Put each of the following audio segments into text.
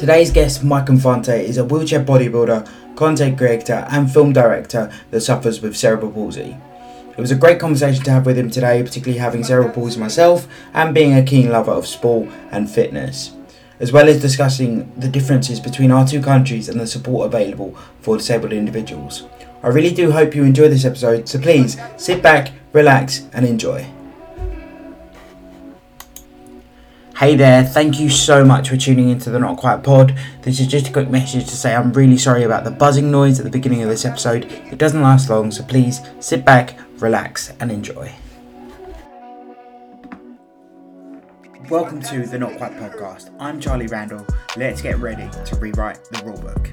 Today's guest, Mike Infante, is a wheelchair bodybuilder, content creator, and film director that suffers with cerebral palsy. It was a great conversation to have with him today, particularly having cerebral palsy myself and being a keen lover of sport and fitness, as well as discussing the differences between our two countries and the support available for disabled individuals. I really do hope you enjoy this episode, so please sit back, relax, and enjoy. Hey there, thank you so much for tuning into the Not Quite Pod. This is just a quick message to say I'm really sorry about the buzzing noise at the beginning of this episode. It doesn't last long, so please sit back, relax, and enjoy. Welcome to the Not Quite Podcast. I'm Charlie Randall. Let's get ready to rewrite the rulebook.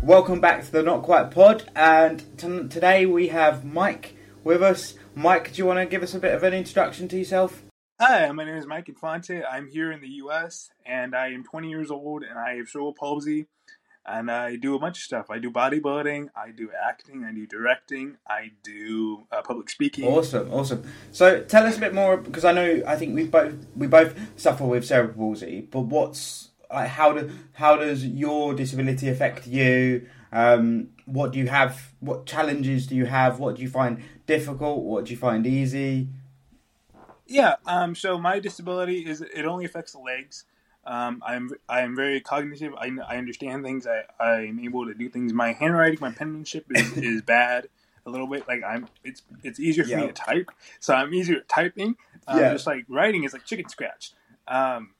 Welcome back to the Not Quite Pod, and t- today we have Mike with us. Mike, do you want to give us a bit of an introduction to yourself? Hi, my name is Mike Infante. I'm here in the U.S. and I am 20 years old and I have cerebral palsy. And I do a bunch of stuff. I do bodybuilding, I do acting, I do directing, I do uh, public speaking. Awesome, awesome. So tell us a bit more because I know I think we both we both suffer with cerebral palsy. But what's like, how do how does your disability affect you? Um, what do you have? What challenges do you have? What do you find difficult? What do you find easy? Yeah. Um. So my disability is it only affects the legs. Um. I'm I'm very cognitive. I, I understand things. I I'm able to do things. My handwriting, my penmanship is, is bad a little bit. Like I'm. It's it's easier for me to type. So I'm easier at typing. Um, yeah. Just like writing is like chicken scratch. Um.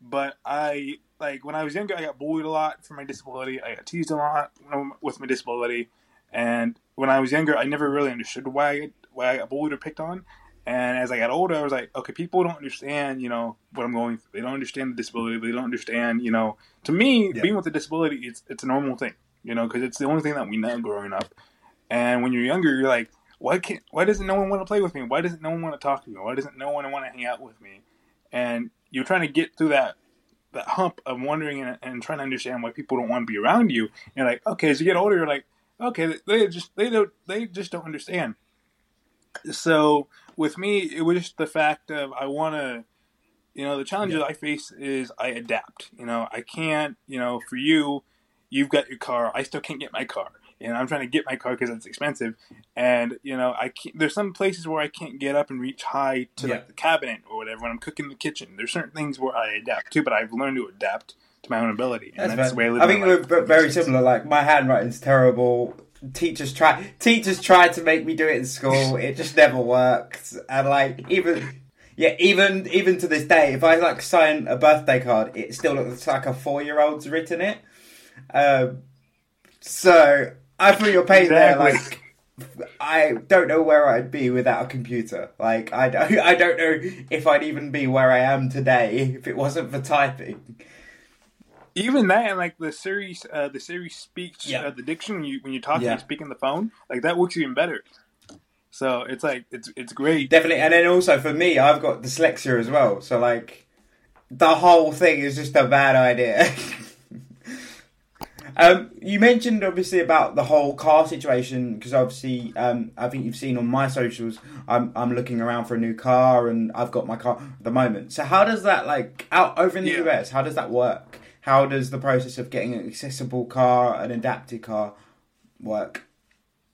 But I like when I was younger, I got bullied a lot for my disability. I got teased a lot with my disability, and when I was younger, I never really understood why I, why I got bullied or picked on. And as I got older, I was like, okay, people don't understand, you know, what I'm going through. They don't understand the disability. They don't understand, you know. To me, yeah. being with a disability, it's it's a normal thing, you know, because it's the only thing that we know growing up. And when you're younger, you're like, why can't? Why doesn't no one want to play with me? Why doesn't no one want to talk to me? Why doesn't no one want to hang out with me? And you're trying to get through that that hump of wondering and, and, trying to understand why people don't want to be around you. And you're like, okay, as you get older, you're like, okay, they just they don't they just don't understand. So with me, it was just the fact of I want to, you know, the challenges yeah. I face is I adapt. You know, I can't. You know, for you, you've got your car. I still can't get my car and I'm trying to get my car because it's expensive. And you know, I can't, there's some places where I can't get up and reach high to yeah. like the cabinet or whatever when I'm cooking in the kitchen. There's certain things where I adapt to, but I've learned to adapt to my own ability, and that's, that's the way I live. I think we're very similar. Like my handwriting's terrible. Teachers try teachers tried to make me do it in school. it just never worked. And like even yeah, even even to this day, if I like sign a birthday card, it still looks like a four year old's written it. Um, so I feel your pain exactly. there. Like, I don't know where I'd be without a computer. Like, I don't, I don't know if I'd even be where I am today if it wasn't for typing. Even that, and like the Siri's uh, the Siri's speech, yeah. uh, the diction when you when you talk yeah. and you speak on the phone, like that works even better. So it's like it's it's great. Definitely, and then also for me, I've got dyslexia as well. So like, the whole thing is just a bad idea. Um, you mentioned obviously about the whole car situation because obviously um, I think you've seen on my socials I'm I'm looking around for a new car and I've got my car at the moment. So how does that like out over in the yeah. US? How does that work? How does the process of getting an accessible car, an adapted car, work?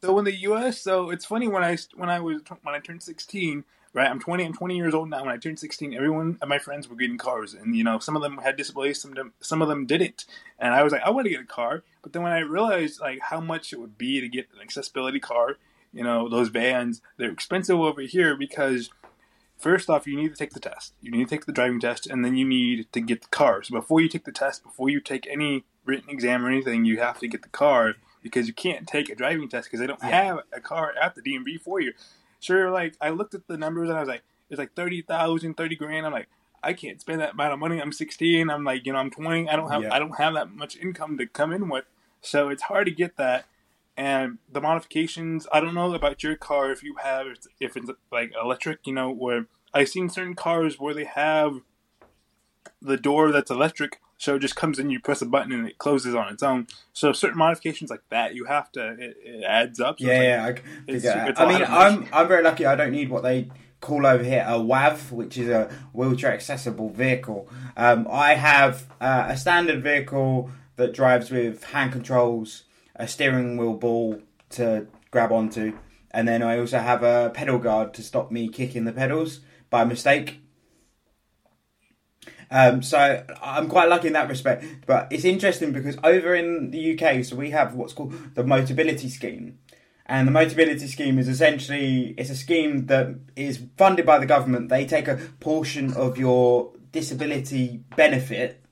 So in the U.S., so it's funny when I when I was when I turned 16, right? I'm 20. I'm 20 years old now. When I turned 16, everyone of my friends were getting cars, and you know, some of them had disabilities, some of them, some of them didn't. And I was like, I want to get a car. But then when I realized like how much it would be to get an accessibility car, you know, those vans, they're expensive over here because first off, you need to take the test. You need to take the driving test, and then you need to get the car. So before you take the test, before you take any written exam or anything, you have to get the car because you can't take a driving test because they don't have a car at the DMV for you sure, like I looked at the numbers and I was like, it's like 30,000, 30 grand. I'm like, I can't spend that amount of money. I'm 16. I'm like, you know, I'm 20. I don't have, yeah. I don't have that much income to come in with. So it's hard to get that. And the modifications, I don't know about your car if you have, if it's like electric, you know, where I've seen certain cars where they have the door that's electric so it just comes in, you press a button, and it closes on its own. So certain modifications like that, you have to. It, it adds up. So yeah, like, yeah. I, it's, yeah. It's I mean, I'm I'm very lucky. I don't need what they call over here a WAV, which is a wheelchair accessible vehicle. Um, I have uh, a standard vehicle that drives with hand controls, a steering wheel ball to grab onto, and then I also have a pedal guard to stop me kicking the pedals by mistake. Um, so I'm quite lucky in that respect. But it's interesting because over in the UK, so we have what's called the Motability Scheme, and the Motability Scheme is essentially it's a scheme that is funded by the government. They take a portion of your disability benefit,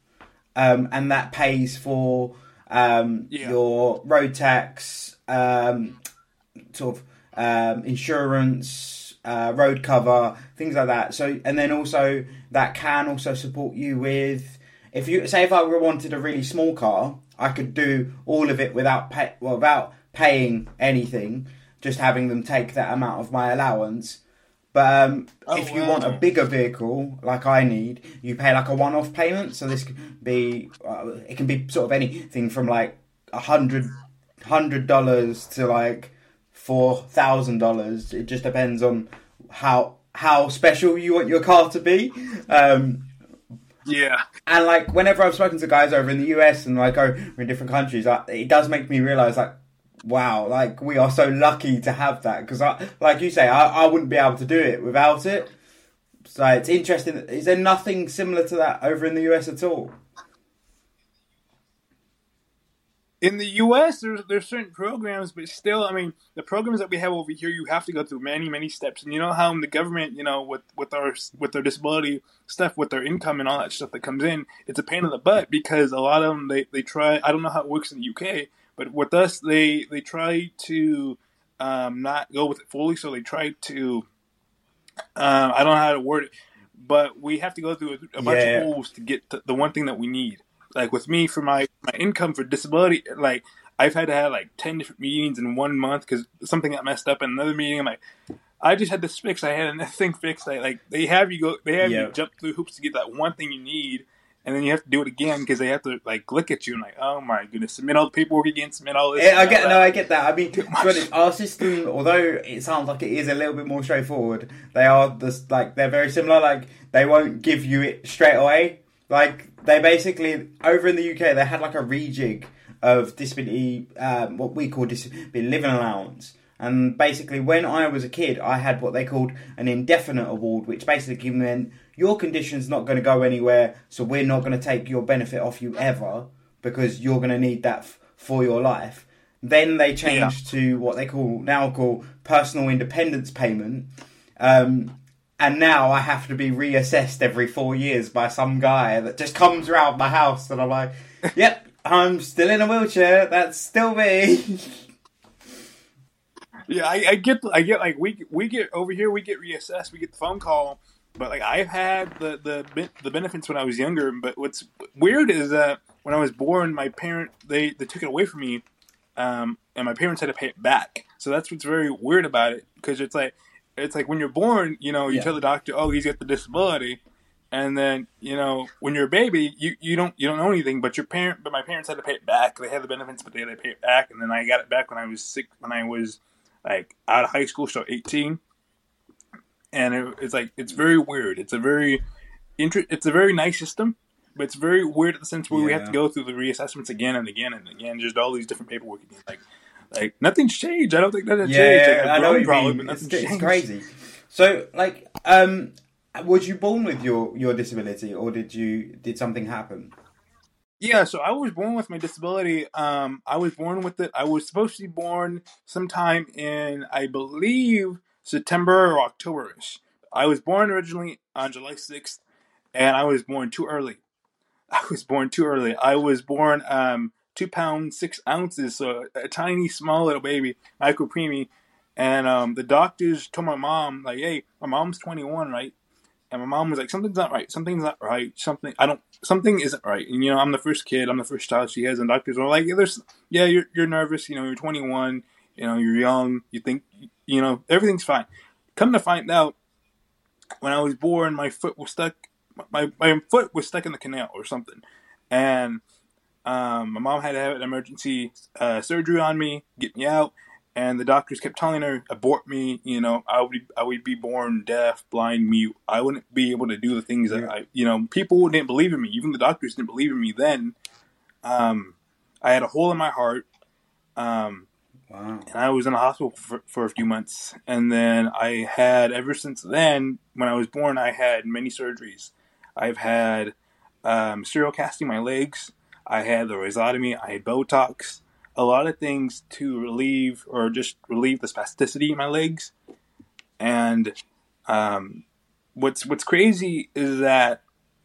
um, and that pays for um, Yeah. your road tax, um, sort of um, insurance, uh, road cover, things like that. So, and then also that can also support you with if you say if I wanted a really small car, I could do all of it without pay, well, without paying anything, just having them take that amount of my allowance. But um, Oh, if you wow. want a bigger vehicle like I need, you pay like a one-off payment. So this could be uh, it can be sort of anything from like a hundred hundred dollars to like four thousand dollars. It just depends on how how special you want your car to be. Um, Yeah. and like whenever I've spoken to guys over in the US and like over in different countries, I, it does make me realize like, wow, like we are so lucky to have that because I, like you say, I, I wouldn't be able to do it without it. So it's interesting. Is there nothing similar to that over in the US at all? in the U.S., there's there's certain programs, but still, I mean, the programs that we have over here, you have to go through many many steps. And you know how in the government, you know, with with our with their disability stuff, with their income and all that stuff that comes in, it's a pain in the butt because a lot of them they they try. I don't know how it works in the UK, but with us, they they try to um, not go with it fully, so they try to. Um, I don't know how to word it, but we have to go through a, a bunch Yeah. of holes to get to the one thing that we need like with me for my my income for disability like i've had to have like 10 different meetings in one month because something got messed up in another meeting i'm like i just had this fixed i had another thing fixed I, like they have you go they have Yeah. you jump through hoops to get that one thing you need and then you have to do it again because they have to like look at you and like oh my goodness submit all the paperwork again submit all this Yeah, I get no. I get that. I mean, honest, our system, although it sounds like it is a little bit more straightforward, they are just like they're very similar. Like they won't give you it straight away. Like they basically over in the UK, they had like a rejig of disability, um, what we call disability living allowance. And basically, when I was a kid, I had what they called an indefinite award, which basically meant your condition's not going to go anywhere, so we're not going to take your benefit off you ever because you're going to need that f- for your life. Then they changed to what they call now call personal independence payment, um, and now I have to be reassessed every four years by some guy that just comes around my house, and I'm like, "Yep, I'm still in a wheelchair. That's still me." Yeah, I, I get, I get like we we get over here, we get reassessed, we get the phone call, but like I've had the the the benefits when I was younger. But what's weird is that when I was born, my parent they they took it away from me, um, and my parents had to pay it back. So that's what's very weird about it because it's like it's like when you're born, you know, you Yeah. tell the doctor, oh, he's got the disability. And then you know when you're a baby, you, you don't you don't know anything. But your parent, but my parents had to pay it back. They had the benefits, but they had to pay it back. And then I got it back when I was sick. When I was like out of high school, so 18. And it, it's like it's very weird. It's a very inter- It's a very nice system, but it's very weird in the sense where we have to go through the reassessments again and again and again, just all these different paperwork again. Like, like nothing's changed. I don't think nothing's changed. Like, Yeah, I know you mean. It's, it's crazy. So, like, um, was you born with your your disability, or did you did something happen? Yeah, so I was born with my disability. Um, I was born with it. I was supposed to be born sometime in, I believe, September or October-ish. I was born originally on July 6th, and I was born too early. I was born too early. I was born um, two pounds six ounces, so a tiny, small little baby, micro preemie. And um, the doctors told my mom, like, "Hey, my mom's 21, right?" And my mom was like, "Something's not right. Something's not right. Something I don't. Something isn't right." And you know, I'm the first kid. I'm the first child she has, and doctors were like, "Yeah, there's, yeah, you're you're nervous. You know, you're 21. You know, you're young. You think, you know, everything's fine." Come to find out, when I was born, my foot was stuck. My my foot was stuck in the canal or something, and um, my mom had to have an emergency uh, surgery on me, get me out, and the doctors kept telling her abort me. You know, I would I would be born deaf, blind, mute. I wouldn't be able to do the things that I. You know, people didn't believe in me. Even the doctors didn't believe in me then. Um, I had a hole in my heart. Um, Wow. and I was in the hospital for, for a few months. And then I had, ever since then, when I was born, I had many surgeries. I've had um, serial casting my legs. I had the rhizotomy. I had Botox. A lot of things to relieve or just relieve the spasticity in my legs. And um, what's what's crazy is that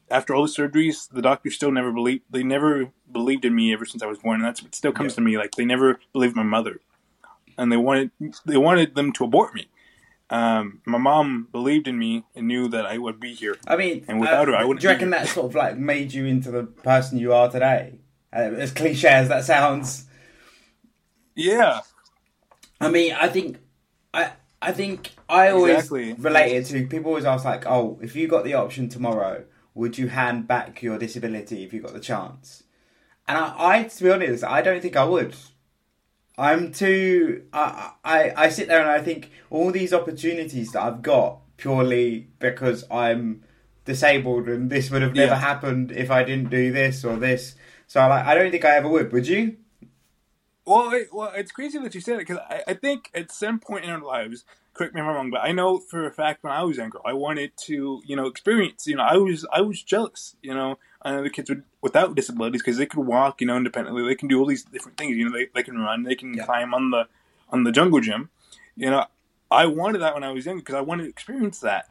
after all the surgeries, the doctors still never believed. They never believed in me ever since I was born, and that's what still comes Yeah. to me. Like they never believed my mother, and they wanted they wanted them to abort me. Um, my mom believed in me and knew that I would be here. I mean, And without uh, her, I wouldn't Do you be reckon that sort of like made you into the person you are today? Uh, as cliche as that sounds. Yeah, I mean, I think, I I think I always Exactly. relate it to people always ask like, oh, if you got the option tomorrow, would you hand back your disability if you got the chance? And I, I to be honest, I don't think I would. I'm too. I, I I sit there and I think all these opportunities that I've got purely because I'm disabled and this would have never Yeah. happened if I didn't do this or this. So I like I don't think I ever would. Would you? Well, it, well, it's crazy that you said it because I, I think at some point in our lives, correct me if I'm wrong, but I know for a fact when I was younger, I wanted to, you know, experience. You know, I was I was jealous. You know, I know the kids with, without disabilities because they could walk, you know, independently. They can do all these different things. You know, they, they can run, they can Yeah. climb on the on the jungle gym. You know, I wanted that when I was younger because I wanted to experience that.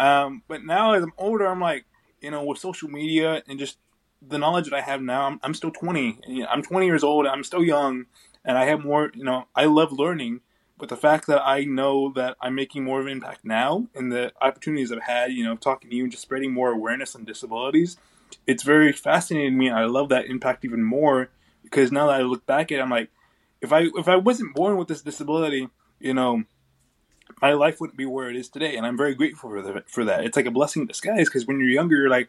Um, but now as I'm older, I'm like, you know, with social media and just the knowledge that I have now, I'm, I'm still 20. You know, I'm 20 years old. I'm still young, and I have more. You know, I love learning. But the fact that I know that I'm making more of an impact now, and the opportunities I've had, you know, talking to you and just spreading more awareness on disabilities, it's very fascinating to me. I love that impact even more because now that I look back at it, I'm like, if I if I wasn't born with this disability, you know, my life wouldn't be where it is today, and I'm very grateful for that. For that, it's like a blessing in disguise because when you're younger, you're like,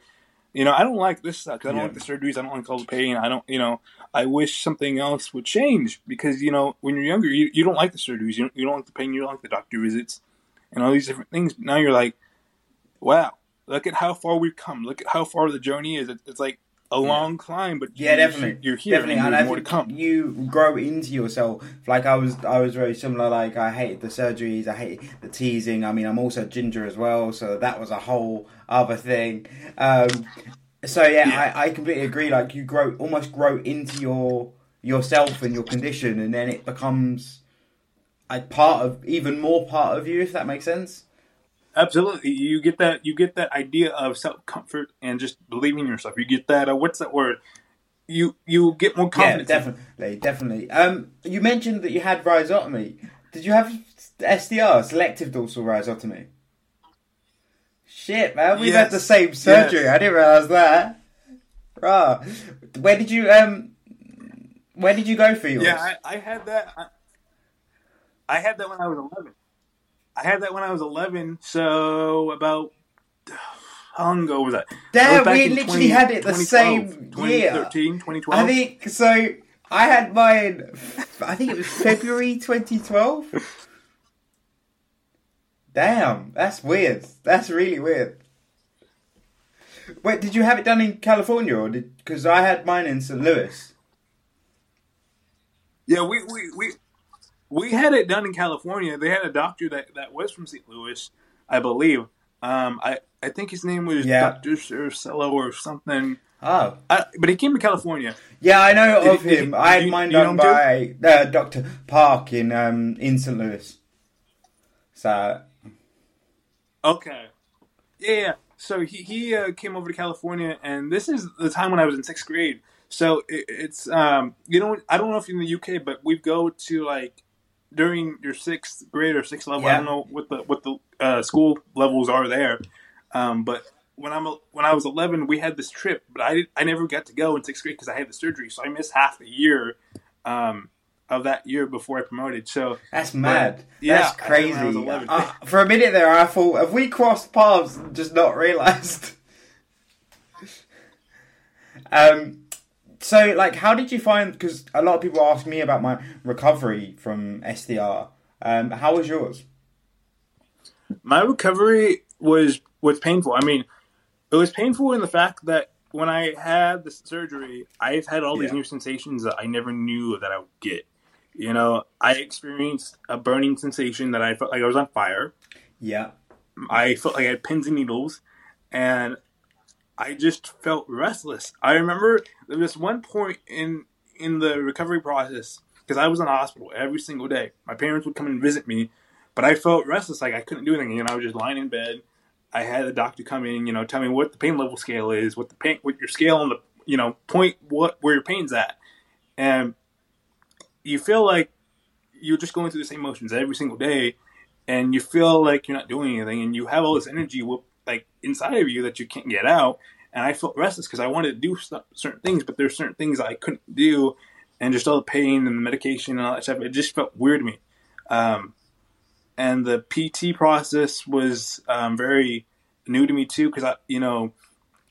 you know, I don't like this stuff I don't Yeah. like the surgeries. I don't like all the pain. I don't, you know, I wish something else would change because you know, when you're younger, you, you don't like the surgeries. You don't, you don't like the pain. You don't like the doctor visits, and all these different things. Now you're like, wow, look at how far we've come. Look at how far the journey is. It, it's like a long climb, but Yeah, you- definitely. you're here Definitely, and and I more to think come. you grow into yourself. Like I was, I was very similar. Like I hated the surgeries, I hated the teasing. I mean, I'm also ginger as well, so that was a whole other thing. Um, so yeah, Yeah. I, I completely agree. Like you grow, almost grow into your yourself and your condition, and then it becomes a part of even more part of you. If that makes sense. Absolutely, you get that. You get that idea of self comfort and just believing in yourself. You get that. Uh, what's that word? You you get more confidence. Yeah, definitely, definitely. Um, you mentioned that you had rhizotomy. Did you have SDR, selective dorsal rhizotomy? Shit, man, we've had the same surgery. yes. I didn't realize that. Right. Where did you um? Where did you go for yours? Yeah, I, I had that. I, I had that when I was eleven. I had that when I was eleven. So about how long ago was that? Damn, was we literally had it the 2012, same year. 2013, 2012. I think so. I had mine. I think it was February 2012. Damn, that's weird. That's really weird. Wait, did you have it done in California or did? Because I had mine in St. Louis. Yeah, we, we, we, we had it done in California. They had a doctor that, that was from St. Louis, I believe. Um, I, I think his name was Yeah. Dr. Cercello or something. Oh, I, but he came to California. yeah, I know Did of did him. he- I had mine done by uh, Doctor Park in um in St. Louis. So Okay. Yeah, yeah. So he he uh, came over to California, and this is the time when I was in sixth grade. So it, it's um you know I don't know if you're in the UK, but we go to like during your sixth grade or sixth level. I don't know what the what the uh, school levels are there, um, but when I'm when I was 11, we had this trip, but I I never got to go in sixth grade because I had the surgery, so I missed half the year um, of that year before I promoted. So That's mad. yeah, That's I I was crazy. 11. Uh, for a minute there, I thought, have we crossed paths and just not realised? um, so like, how did you find? Because a lot of people ask me about my recovery from SDR. Um, how was yours? My recovery was was painful. I mean, it was painful in the fact that when I had the surgery, I've had all these Yeah. new sensations that I never knew that I would get. You know, I experienced a burning sensation that I felt like I was on fire. Yeah. I felt like I had pins and needles, and I just felt restless. I remember there was one point in in the recovery process because I was in the hospital every single day. My parents would come and visit me, but I felt restless, like I couldn't do anything. You know, I was just lying in bed. I had a doctor come in, you know, tell me what the pain level scale is, what the pain, what your scale on the, you know, point what where your pain's at, and you feel like you're just going through the same motions every single day and you feel like you're not doing anything and you have all this energy like inside of you that you can't get out. And i felt restless because i wanted to do certain things but there's certain things i couldn't do and just all the pain and the medication and all that stuff it just felt weird to me. Um, and the pt process was um, very new to me too because i you know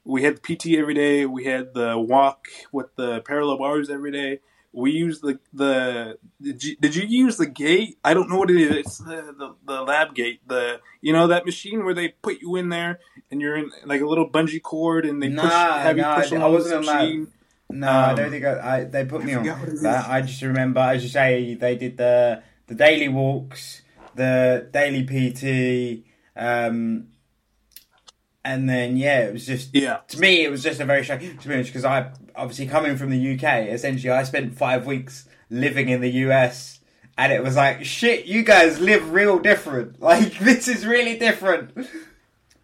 we had the pt every day. We had the walk with the parallel bars every day we use the the did you, did you use the gait? I don't know what it is. It's the, the the lab gait. The you know that machine where they put you in there and you're in like a little bungee cord and they push Nah, have you nah, push I along wasn't allowed. machine. No, I Um, don't think I, I they put me I on forgot what it is. that. I just remember, as you say, they did the the daily walks, the daily PT, um, and then yeah, it was just Yeah, to me, it was just a very shocking experience because I obviously coming from the UK. Essentially, I spent five weeks living in the US, and it was like shit. You guys live real different. Like this is really different.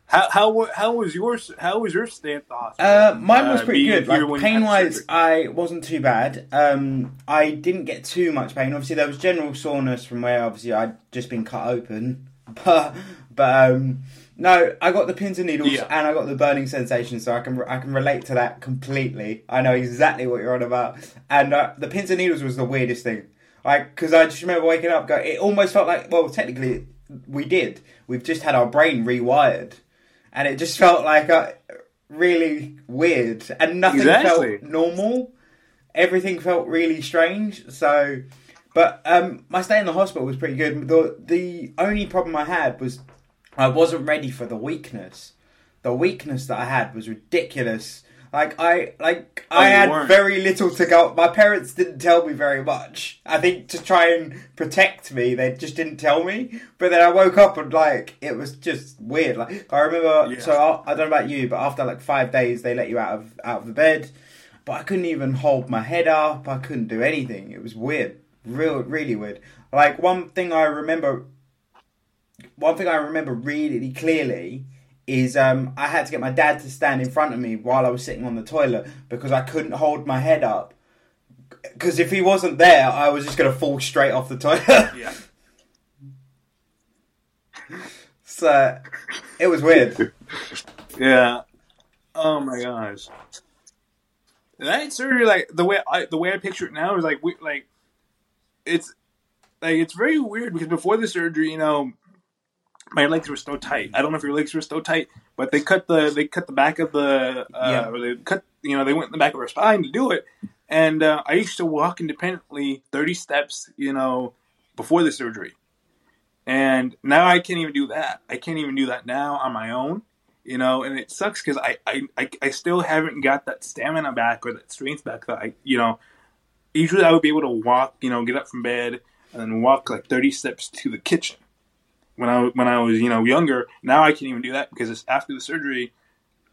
how how how was yours? How was your stay at the hospital? Uh, mine was Uh, pretty being good. Like when you had pain wise. I wasn't too bad. Um, I didn't get too much pain. Obviously, there was general soreness from where obviously I'd just been cut open, but but um, no, I got the pins and needles Yeah. and I got the burning sensation, so I can I can relate to that completely. I know exactly what you're on about. And uh, the pins and needles was the weirdest thing, like because I just remember waking up, go. It almost felt like well, technically we did. We've just had our brain rewired, and it just felt like a really weird, and nothing Exactly. felt normal. Everything felt really strange. So, but um, my stay in the hospital was pretty good. The the only problem I had was I wasn't ready for the weakness. The weakness that I had was ridiculous. Like I like Oh, I had weren't. very little to go. My parents didn't tell me very much. I think to try and protect me, they just didn't tell me. But then I woke up and like it was just weird. Like I remember. Yeah. So I, I don't know about you, but after like five days, they let you out of out of the bed. But I couldn't even hold my head up. I couldn't do anything. It was weird, real, really weird. Like one thing I remember one thing I remember really clearly is um, I had to get my dad to stand in front of me while I was sitting on the toilet because I couldn't hold my head up. Because if he wasn't there, I was just going to fall straight off the toilet. yeah, so it was weird. yeah. Oh my gosh, that surgery, like the way I the way I picture it now is like we like it's like it's very weird because before the surgery, you know, my legs were so tight. I don't know if your legs were so tight, but they cut the they cut the back of the uh, Yeah. they cut you know they went in the back of our spine to do it. And uh, I used to walk independently thirty steps, you know, before the surgery. And now I can't even do that. I can't even do that now on my own, you know. And it sucks because I, I, I, I still haven't got that stamina back or that strength back that I, you know. Usually I would be able to walk, you know, get up from bed and then walk like thirty steps to the kitchen when I when I was you know younger. Now I can't even do that because it's after the surgery.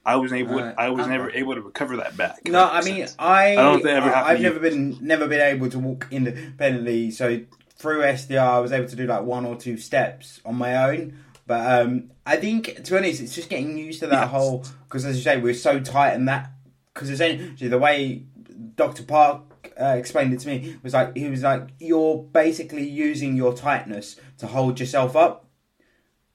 I was able. Right. I was Okay. never able to recover that back. No, I mean sense. I, I don't ever I, I've never been never been able to walk independently. So through SDR, I was able to do like one or two steps on my own. But um, I think to be honest, it's just getting used to that Yes. whole because as you say, we're so tight and that because essentially the way Doctor Park. Uh, explained it to me was like he was like you're basically using your tightness to hold yourself up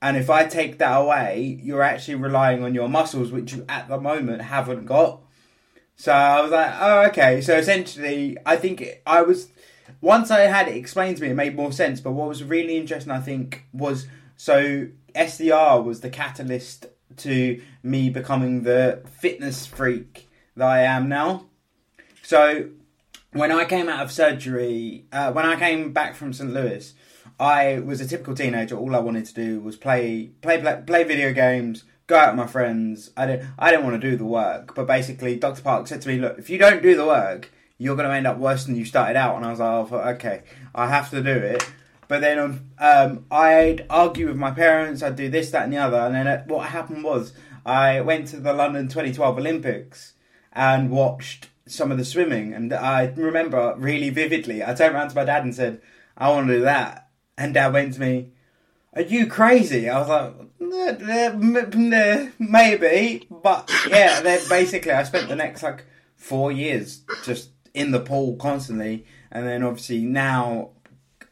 and if I take that away, you're actually relying on your muscles, which you at the moment haven't got. So I was like, oh, okay. So essentially, I think I was once I had it explained to me, it made more sense. But what was really interesting, I think, was so SDR was the catalyst to me becoming the fitness freak that I am now. So when I came out of surgery, uh, when I came back from St. Louis, I was a typical teenager. All I wanted to do was play, play, play, play video games, go out with my friends. I didn't, I didn't want to do the work. But basically, Dr. Park said to me, "Look, if you don't do the work, you're going to end up worse than you started out." And I was like, oh, "Okay, I have to do it." But then um, um, I'd argue with my parents. I'd do this, that, and the other. And then uh, what happened was I went to the London 2012 Olympics and watched some of the swimming. And I remember really vividly. I turned around to my dad and said, "I want to do that." And dad went to me, "Are you crazy?" I was like, "Maybe," but yeah. Then basically, I spent the next like four years just in the pool constantly, and then obviously now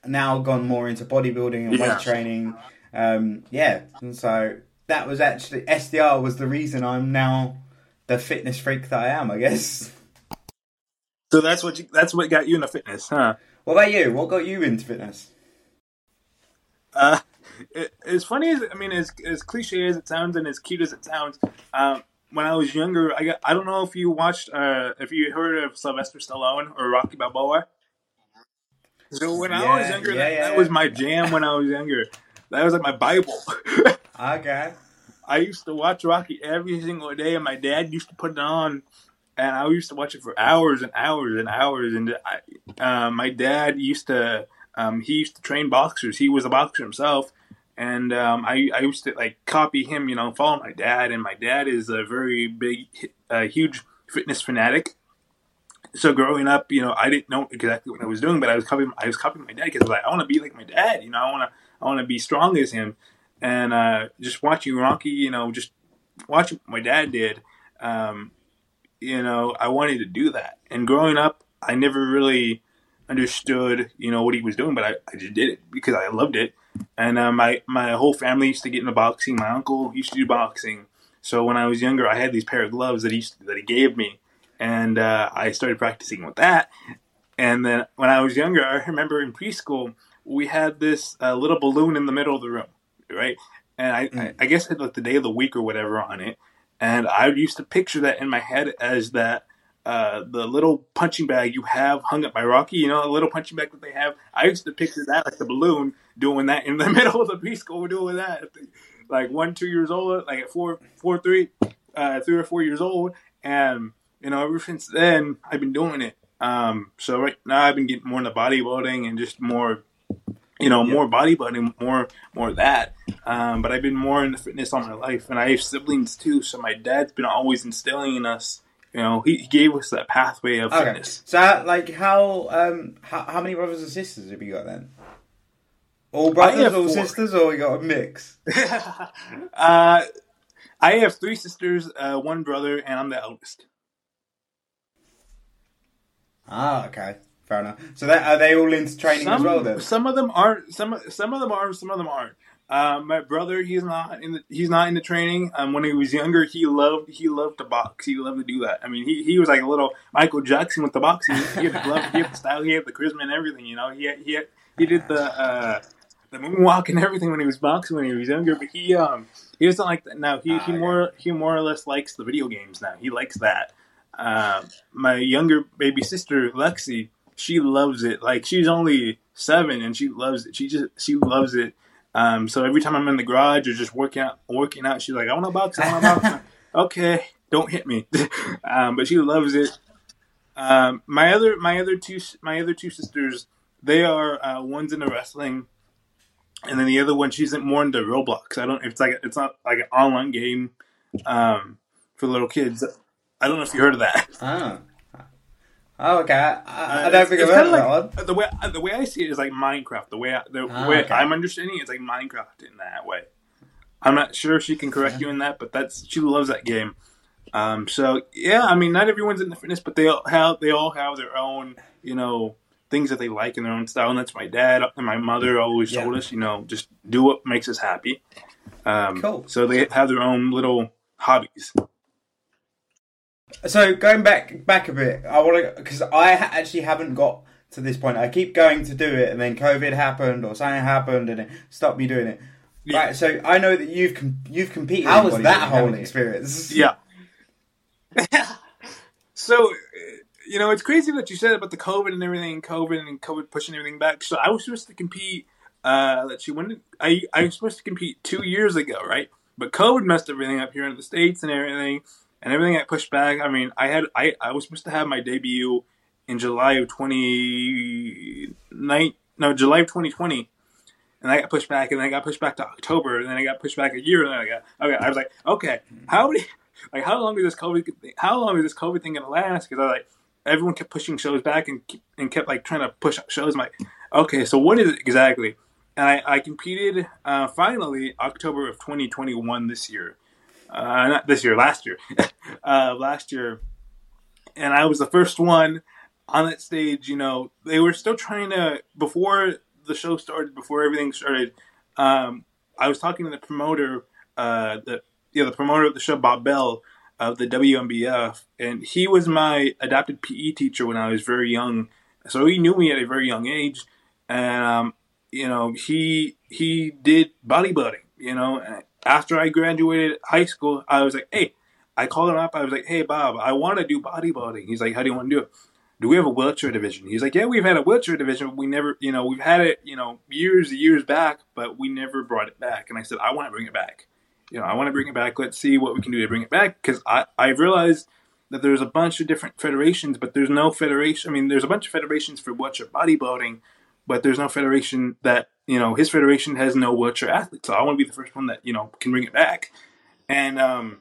now gone more into bodybuilding and Yeah. weight training. Um, yeah, and so that was actually SDR was the reason I'm now the fitness freak that I am. I guess. So that's what you, that's what got you into fitness, huh? What about you? What got you into fitness? Uh, it, as funny as I mean, as as cliche as it sounds and as cute as it sounds, um, when I was younger, I got I don't know if you watched, uh, if you heard of Sylvester Stallone or Rocky Balboa. So when I was younger, yeah, that, yeah. that was my jam. When I was younger, that was like my bible. Okay. I used to watch Rocky every single day, and my dad used to put it on, and I used to watch it for hours and hours and hours. And I, uh, my dad used to, um, he used to train boxers. He was a boxer himself, and um, I, I used to like copy him, you know, follow my dad. And my dad is a very big, uh, huge fitness fanatic. So growing up, you know, I didn't know exactly what I was doing, but I was copying. I was copying my dad because I like, I want to be like my dad. You know, I want to, I want to be strong as him and uh, just watching Rocky, you know, just watching what my dad did, um, you know, I wanted to do that. And growing up, I never really understood, you know, what he was doing, but I, I just did it because I loved it. And uh, my my whole family used to get into boxing. My uncle used to do boxing. So when I was younger, I had these pair of gloves that he that he gave me, and uh, I started practicing with that. And then when I was younger, I remember in preschool we had this uh, little balloon in the middle of the room, right? And I, I, I guess it had like the day of the week or whatever on it. And I used to picture that in my head as that uh, the little punching bag you have hung up by Rocky, you know, the little punching bag that they have. I used to picture that like the balloon doing that in the middle of the preschool, doing that. Like one, two years old, like at four, four, three, uh, three or four years old. And, you know, ever since then, I've been doing it. Um, so right now I've been getting more into bodybuilding and just more, you know, more bodybuilding, more, more that. Um, but I've been more into fitness all my life, and I have siblings too. So my dad's been always instilling in us. You know, he, he gave us that pathway of Okay. fitness. So, like, how um, how, how many brothers and sisters have you got then? All brothers, all four. sisters, or you got a mix? uh, I have three sisters, uh, one brother, and I'm the eldest. Ah, okay, fair enough. So, that, are they all into training as well then? some of them aren't. Some some of them are. Some of them aren't. Uh, my brother, he's not in the he's not into training. Um, when he was younger, he loved he loved to box. He loved to do that. I mean, he, he was like a little Michael Jackson with the boxing. He had the glove, he had the style, he had the charisma and everything. You know, he had, he had, he did the uh, the moonwalk and everything when he was boxing when he was younger. But he um he doesn't like that now. He he Ah, more he more or less likes the video games now. He likes that. Um, my younger baby sister Lexi, she loves it. Like she's only seven and she loves it. She just she loves it. Um, so every time I'm in the garage or just working out, working out, she's like, "I want to box. I want to box." okay, don't hit me. um, but she loves it. Um, my other my other two my other two sisters, they are uh, one's into wrestling, and then the other one she's more into Roblox. I don't. It's like it's not like an online game um, for little kids. I don't know if you heard of that. Ah. Oh, okay. I, I, Uh, don't think I've it's heard of that one. like, The way the way I see it is like Minecraft. The way I, the Ah, way okay. I'm understanding it is like Minecraft in that way. I'm not sure if she can correct you in that, but that's she loves that game. Um, so yeah, I mean, not everyone's into fitness, but they all have they all have their own you know things that they like in their own style, and that's my dad and my mother always Yeah. told us, you know, just do what makes us happy. Um, Cool. So they have their own little hobbies. So going back back a bit, I want to because I ha- actually haven't got to this point. I keep going to do it, and then COVID happened or something happened, and it stopped me doing it. Yeah. Right. So I know that you've com- you've competed. How was that whole experience? Yeah. so uh, you know, it's crazy what you said about the COVID and everything, COVID and COVID pushing everything back. So I was supposed to compete. Uh, let's see, when did I? I was supposed to compete two years ago, right? But COVID messed everything up here in the states and everything, and everything got pushed back. I mean, I had I I was supposed to have my debut in July of twenty nine, no July of twenty twenty, and I got pushed back, and then I got pushed back to October, and then I got pushed back a year, and then I got okay. I was like, okay, how many? Like, how long is this COVID? How long is this COVID thing gonna last? Because I like, everyone kept pushing shows back and and kept like trying to push shows. I'm like, okay, so what is it exactly? And I, I competed uh, finally October of 2021 this year, uh, not this year, last year, uh, last year, and I was the first one on that stage. You know, they were still trying to before the show started, before everything started. Um, I was talking to the promoter, uh, the yeah, the promoter of the show, Bob Bell of the WNBF, and he was my adopted PE teacher when I was very young. So he knew me at a very young age, and um, you know he he did bodybuilding. You know, after I graduated high school, I was like, hey, I called him up. I was like, hey Bob, I want to do bodybuilding. He's like, how do you want to do it? Do we have a wheelchair division? He's like, yeah, we've had a wheelchair division, we never, you know, we've had it, you know, years years back, but we never brought it back. And I said, I want to bring it back you know, I want to bring it back. Let's see what we can do to bring it back because I I realized that there's a bunch of different federations, but there's no federation. I mean, there's a bunch of federations for wheelchair bodybuilding, but there's no federation that you know his federation has no wheelchair athletes. So I want to be the first one that you know can bring it back, and um,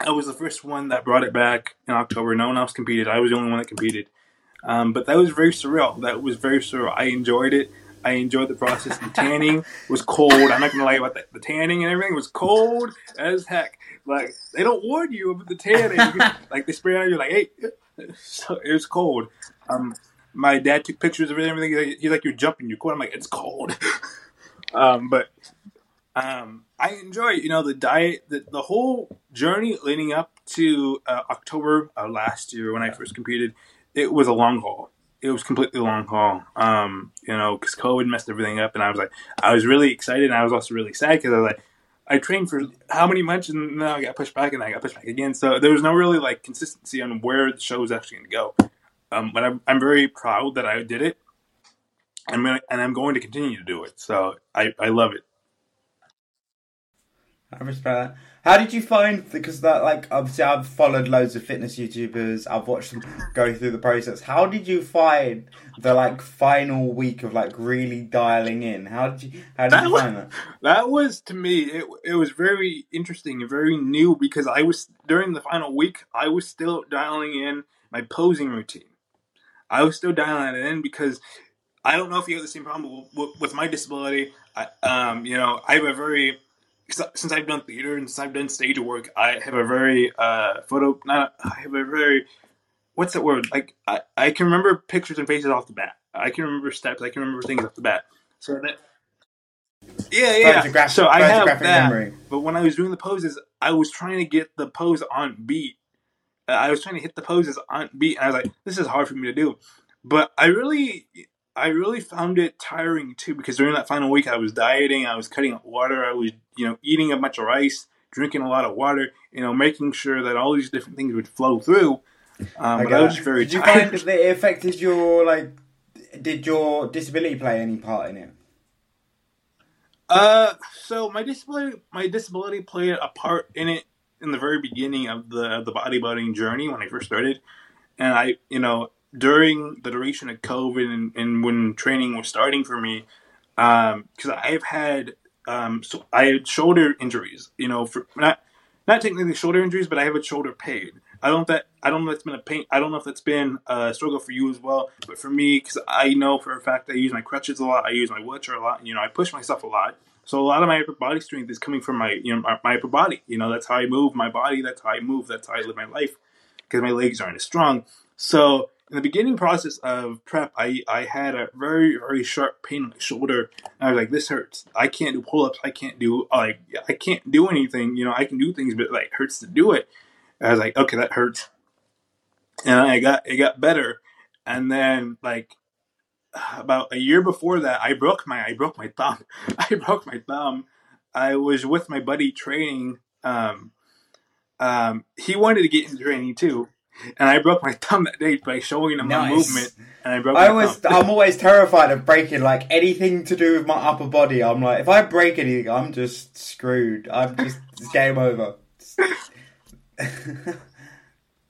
I was the first one that brought it back in October. No one else competed. I was the only one that competed. Um, but that was very surreal. That was very surreal. I enjoyed it. I enjoyed the process. The tanning was cold. I'm not gonna lie about that. The tanning and everything was cold as heck. Like they don't warn you about the tanning. like they spray on you, like hey. So it was cold. Um, my dad took pictures of it and everything. He's like, "You're jumping. You're cold." I'm like, "It's cold." um, but um, I enjoy you know the diet, the, the whole journey leading up to uh, October of last year when I first competed. It was a long haul it was completely a long haul. Um, you know, because COVID messed everything up, and I was like, I was really excited, and I was also really sad because I was like, I trained for how many months, and then I got pushed back, and I got pushed back again. So there was no really like consistency on where the show was actually going to go. Um, but I'm, I'm very proud that I did it. I'm gonna, and I'm going to continue to do it. So I, I love it. I respect that. How did you find because that like obviously I've followed loads of fitness YouTubers. I've watched them go through the process. How did you find the like final week of like really dialing in? How did you how did that you find was, that? That was to me it it was very interesting and very new because I was during the final week I was still dialing in my posing routine. I was still dialing it in because I don't know if you have the same problem with, with my disability. I, um, you know, I have a very since I've done theater and since I've done stage work, I have a very uh, photo. Not I have a very what's that word? Like I, I can remember pictures and faces off the bat. I can remember steps. I can remember things off the bat. So that yeah, yeah. So I have that. Memory. But when I was doing the poses, I was trying to get the pose on beat. I was trying to hit the poses on beat, and I was like, "This is hard for me to do." But I really, I really found it tiring too because during that final week I was dieting, I was cutting out water, I was you know eating a bunch of rice, drinking a lot of water, you know making sure that all these different things would flow through. Um, but I was very. Did you find that it affected your like? Did your disability play any part in it? Uh, so my disability, my disability played a part in it in the very beginning of the the bodybuilding journey when I first started, and I, you know, during the duration of COVID and, and when training was starting for me, because um, I've had um, so I had shoulder injuries. You know, for not not technically shoulder injuries, but I have a shoulder pain. I don't that I don't know if that's been a pain. I don't know if that's been a struggle for you as well, but for me, because I know for a fact I use my crutches a lot, I use my wheelchair a lot. You know, I push myself a lot. So a lot of my upper body strength is coming from my you know my, upper body. You know, that's how I move my body. That's how I move. That's how I live my life because my legs aren't as strong. So in the beginning process of prep, I, I had a very, very sharp pain in my shoulder. And I was like, this hurts. I can't do pull ups. I can't do, like, I can't do anything. You know, I can do things, but like, hurts to do it. And I was like, okay, that hurts. And I got, it got better. And then, like, about a year before that, I broke my, I broke my thumb. I broke my thumb. I was with my buddy training. Um, um, he wanted to get into training too and I broke my thumb that day by showing him my movement, and I broke. I my was thumb. I'm always terrified of breaking like anything to do with my upper body. I'm like if I break anything, I'm just screwed. I'm just it's game over.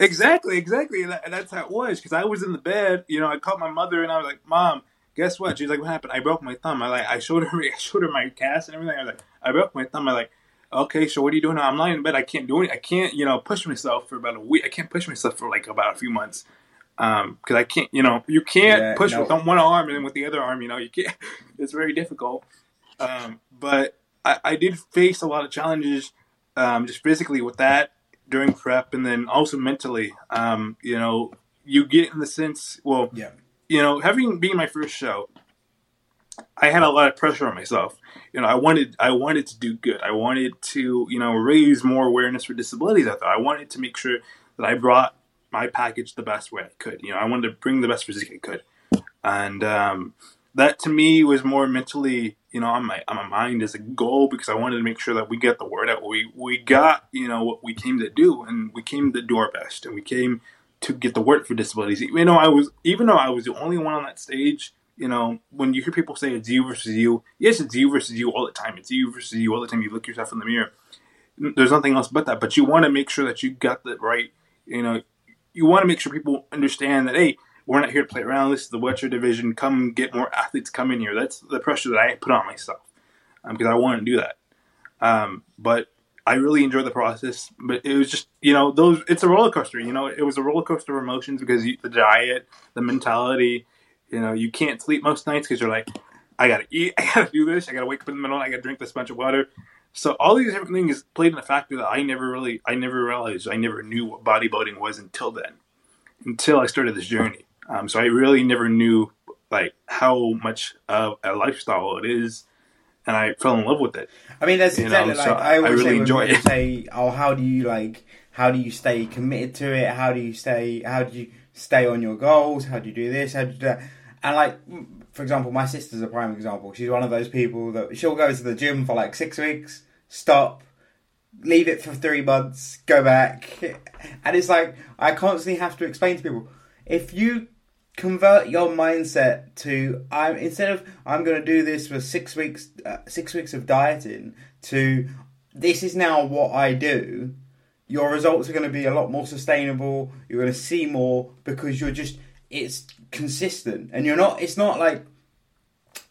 Exactly, exactly. And that- and that's how it was because I was in the bed. You know, I called my mother and I was like, "Mom, guess what?" She's like, "What happened?" I broke my thumb. I like, I showed her, I showed her my cast and everything. I was like, "I broke my thumb." I like, okay, so what are you doing now? I'm lying in bed. I can't do it. I can't, you know, push myself for about a week. I can't push myself for like about a few months. Um, because I can't, you know, you can't Yeah, push no. with one arm and then with the other arm, you know, you can't. It's very difficult. Um, but I, I did face a lot of challenges, um, just physically with that during prep, and then also mentally. Um, you know, you get in the sense, well, Yeah. you know, having being my first show, I had a lot of pressure on myself. You know, I wanted I wanted to do good. I wanted to, you know, raise more awareness for disabilities out there. I wanted to make sure that I brought my package the best way I could. You know, I wanted to bring the best physique I could. And um, that to me was more mentally, you know, on my on my mind as a goal because I wanted to make sure that we get the word out. We we got, you know, what we came to do and we came to do our best and we came to get the word for disabilities. Even though I was even though I was the only one on that stage, you know, when you hear people say it's you versus you, yes, it's you versus you all the time. It's you versus you all the time. You look yourself in the mirror. There's nothing else but that. But you want to make sure that you got the right, you know, you want to make sure people understand that, hey, we're not here to play around. This is the wheelchair division. Come get more athletes. Come in here. That's the pressure that I put on myself um, because I wanted to do that. Um, but I really enjoyed the process. But it was just, you know, those. It's a roller coaster. You know, it was a roller coaster of emotions because you, the diet, the mentality. You know, you can't sleep most nights because you're like, I gotta eat, I gotta do this, I gotta wake up in the middle, I gotta drink this bunch of water. So all these different things played in a factor that I never really, I never realized, I never knew what bodybuilding was until then, until I started this journey. Um, so I really never knew like how much of a lifestyle it is, and I fell in love with it. I mean, that's You exactly so like I I always really say enjoy it. say, "Oh, how do you like? How do you stay committed to it? How do you stay? How do you stay on your goals? How do you do this? How do you do that?" And like, for example, my sister's a prime example. She's one of those people that she'll go to the gym for like six weeks, stop, leave it for three months, go back, and it's like I constantly have to explain to people if you convert your mindset to I'm instead of I'm going to do this for six weeks, uh, six weeks of dieting to this is now what I do. Your results are going to be a lot more sustainable. You're going to see more because you're just it's consistent and you're not. It's not like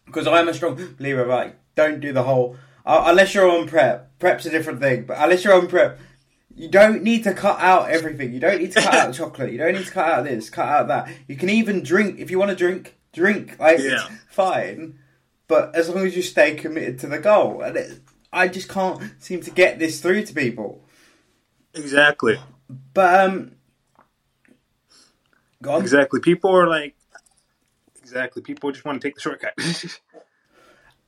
because I'm a strong believer. Like don't do the whole uh, unless you're on prep. Prep's a different thing, but unless you're on prep. You don't need to cut out everything. You don't need to cut out chocolate. You don't need to cut out this, cut out that. You can even drink if you want to drink. Drink like it's Yeah. fine, but as long as you stay committed to the goal. And it, I just can't seem to get this through to people. Exactly. But um. Exactly. People are like, exactly. People just want to take the shortcut.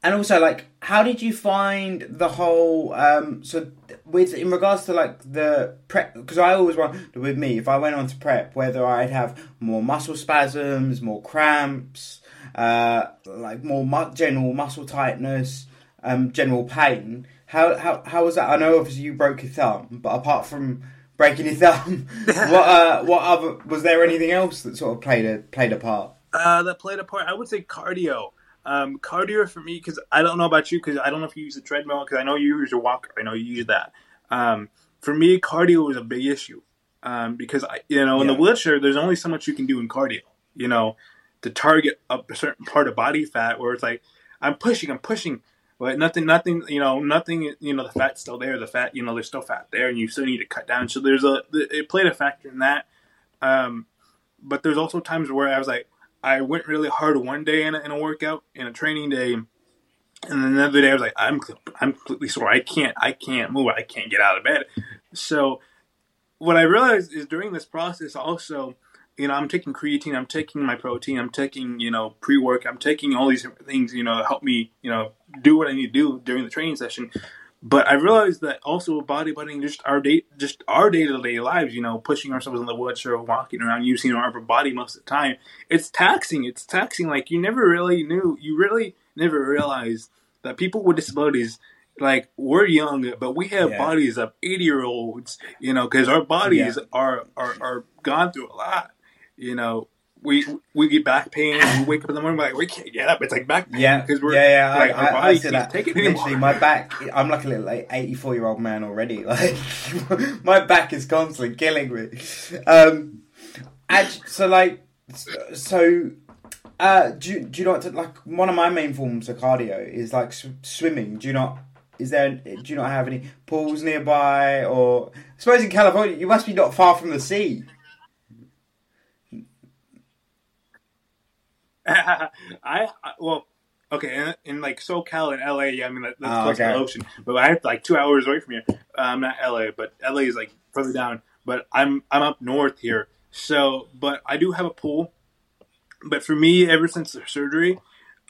And also, like, how did you find the whole? Um, so, with in regards to like the prep, because I always want with me if I went on to prep, whether I'd have more muscle spasms, more cramps, uh, like more mu- general muscle tightness, um, general pain. How how how was that? I know obviously you broke your thumb, but apart from breaking your thumb, what uh, what other was there anything else that sort of played a played a part? Uh, that played a part. I would say cardio. Um, cardio for me because I don't know about you because I don't know if you use the treadmill because I know you use your walker. I know you use that. Um, for me, cardio was a big issue um, because I, you know in the wheelchair there's only so much you can do in cardio. You know, to target a certain part of body fat where it's like I'm pushing, I'm pushing, but nothing, nothing. You know, nothing. You know, the fat's still there. The fat, you know, there's still fat there, and you still need to cut down. So there's a it played a factor in that. Um, but there's also times where I was like. I went really hard one day in a, in a workout, in a training day, and then another day I was like, I'm I'm completely sore. I can't I can't move. I can't get out of bed. So what I realized is during this process also, you know, I'm taking creatine, I'm taking my protein, I'm taking you know pre work, I'm taking all these different things, you know, help me you know do what I need to do during the training session. But I realized that also bodybuilding, just our day, just our day to day lives, you know, pushing ourselves in the wheelchair, walking around, using our upper body most of the time, it's taxing. It's taxing. Like you never really knew, you really never realized that people with disabilities, like we're young, but we have Yeah. bodies of eighty year olds. You know, because our bodies Yeah. are, are are gone through a lot. You know, we we get back pain. We wake up in the morning, we're like we can't get up. It's like back pain Yeah, because we're yeah, yeah. like I, I, I see that. take it Literally, anymore. my back. I'm like a little like 84 year old man already. Like my back is constantly killing me. Um, and so like, so. Uh, do you, do you not like one of my main forms of cardio is like sw- swimming? Do you not? Is there? Do you not have any pools nearby? Or I suppose in California you must be not far from the sea. I, I well, okay, in, in like SoCal and LA, yeah, I mean that, that's Oh, close to the ocean, but I have like two hours away from here. Um, not LA, but LA is like further down. But I'm I'm up north here, so but I do have a pool. But for me, ever since the surgery,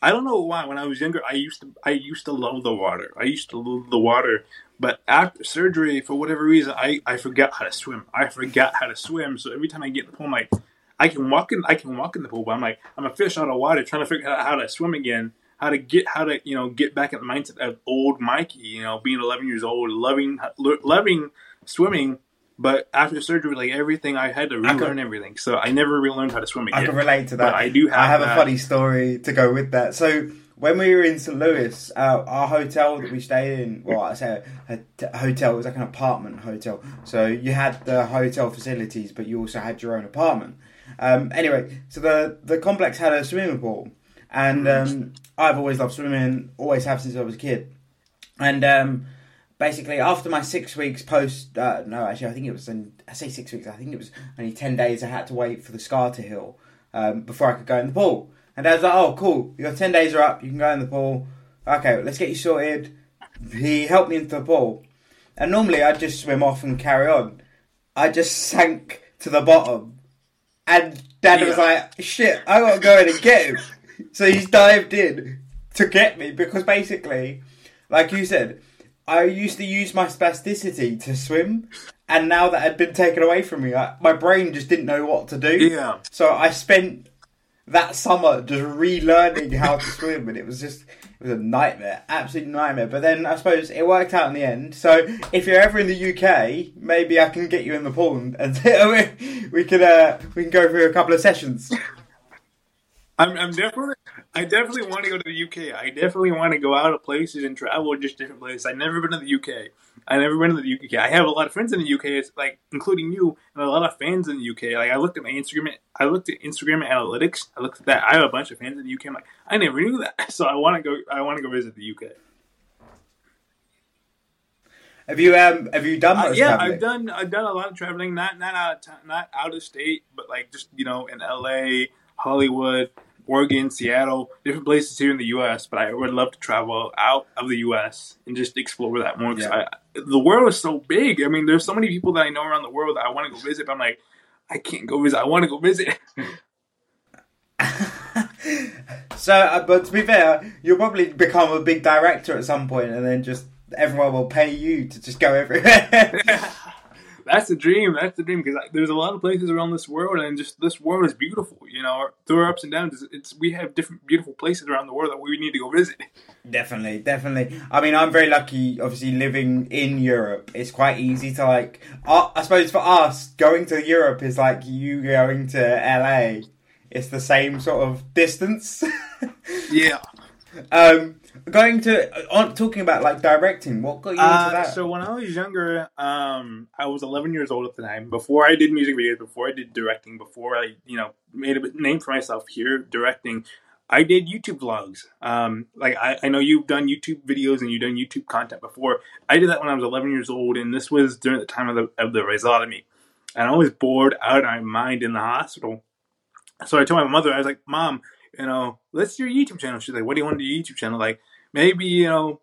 I don't know why. When I was younger, I used to I used to love the water. I used to love the water. But after surgery, for whatever reason, I, I forgot how to swim. I forgot how to swim. So every time I get in the pool, I'm like, I can walk in I can walk in the pool, but I'm like I'm a fish out of water trying to figure out how to swim again, how to get how to you know get back in the mindset of old Mikey, you know, being 11 years old, loving loving swimming. But after surgery, like everything, I had to relearn could- everything. So I never relearned how to swim again. I can relate to that. But I do have I have that. a funny story to go with that. So when we were in St. Louis, uh, our hotel that we stayed in, well, I say a, a hotel it was like an apartment hotel. So you had the hotel facilities, but you also had your own apartment. Um, anyway, so the the complex had a swimming pool, and um, I've always loved swimming, always have since I was a kid. And um, basically, after my six weeks post, uh, no, actually, I think it was. In, I say six weeks. I think it was only ten days. I had to wait for the scar to heal um, before I could go in the pool. And I was like, "Oh, cool! Your ten days are up. You can go in the pool. Okay, let's get you sorted." He helped me into the pool, and normally I'd just swim off and carry on. I just sank to the bottom, and Dad was like, "Shit, I gotta go in and get him." So he's dived in to get me because basically, like you said, I used to use my spasticity to swim, and now that had been taken away from me, I, my brain just didn't know what to do. Yeah. So I spent that summer just relearning how to swim, and it was just was a nightmare, absolute nightmare. But then I suppose it worked out in the end. So if you're ever in the UK, maybe I can get you in the pool, and, and we, we can uh, we can go through a couple of sessions. I'm, I'm definitely, I definitely want to go to the UK. I definitely want to go out of places and travel just different places. I've never been to the UK. Never been to the UK. I have a lot of friends in the UK, it's like including you, and a lot of fans in the UK. Like I looked at my Instagram, I looked at Instagram analytics. I looked at that. I have a bunch of fans in the UK. I'm like, I never knew that. So I want to go. I want to go visit the UK. Have you um have you done Uh, yeah, traveling? I've done I've done a lot of traveling, not not out of town, not out of state, but like just you know in L.A., Hollywood, Oregon, Seattle, different places here in the U.S. But I would love to travel out of the U.S. and just explore that more. 'cause Yeah. I, the world is so big. I mean, there's so many people that I know around the world that I want to go visit. But I'm like, I can't go visit. I want to go visit. so, uh, but to be fair, you'll probably become a big director at some point, and then just everyone will pay you to just go everywhere. That's the dream. That's the dream because there's a lot of places around this world, and just this world is beautiful. You know, through our ups and downs, it's, it's we have different beautiful places around the world that we need to go visit. Definitely, definitely. I mean, I'm very lucky, obviously, living in Europe. It's quite easy to, like, uh, I suppose for us, going to Europe is like you going to LA. It's the same sort of distance. Yeah. um, going to, on talking about, like, directing, what got you into Uh, that? so when I was younger, um, I was 11 years old at the time. Before I did music videos, before I did directing, before I, you know, made a name for myself here directing, I did YouTube vlogs. Um, like I, I know you've done YouTube videos and you've done YouTube content before. I did that when I was 11 years old, and this was during the time of the of the rhizotomy, and I was bored out of my mind in the hospital. So I told my mother, I was like, "Mom, you know, let's do a YouTube channel." She's like, "What do you want to do a YouTube channel?" Like maybe you know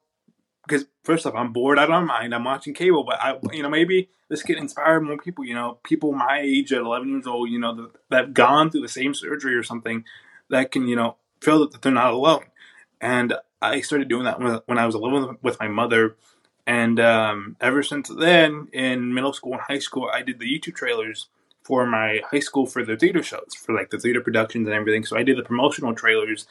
because first off, I'm bored I don't mind. I'm watching cable, but I, you know, maybe this could inspire more people. You know, people my age at 11 years old, you know, that, that have gone through the same surgery or something, that can, you know, feel that they're not alone. And I started doing that when, I was living with my mother. And um, ever since then, in middle school and high school, I did the YouTube trailers for my high school for the theater shows, for like the theater productions and everything. So I did the promotional trailers.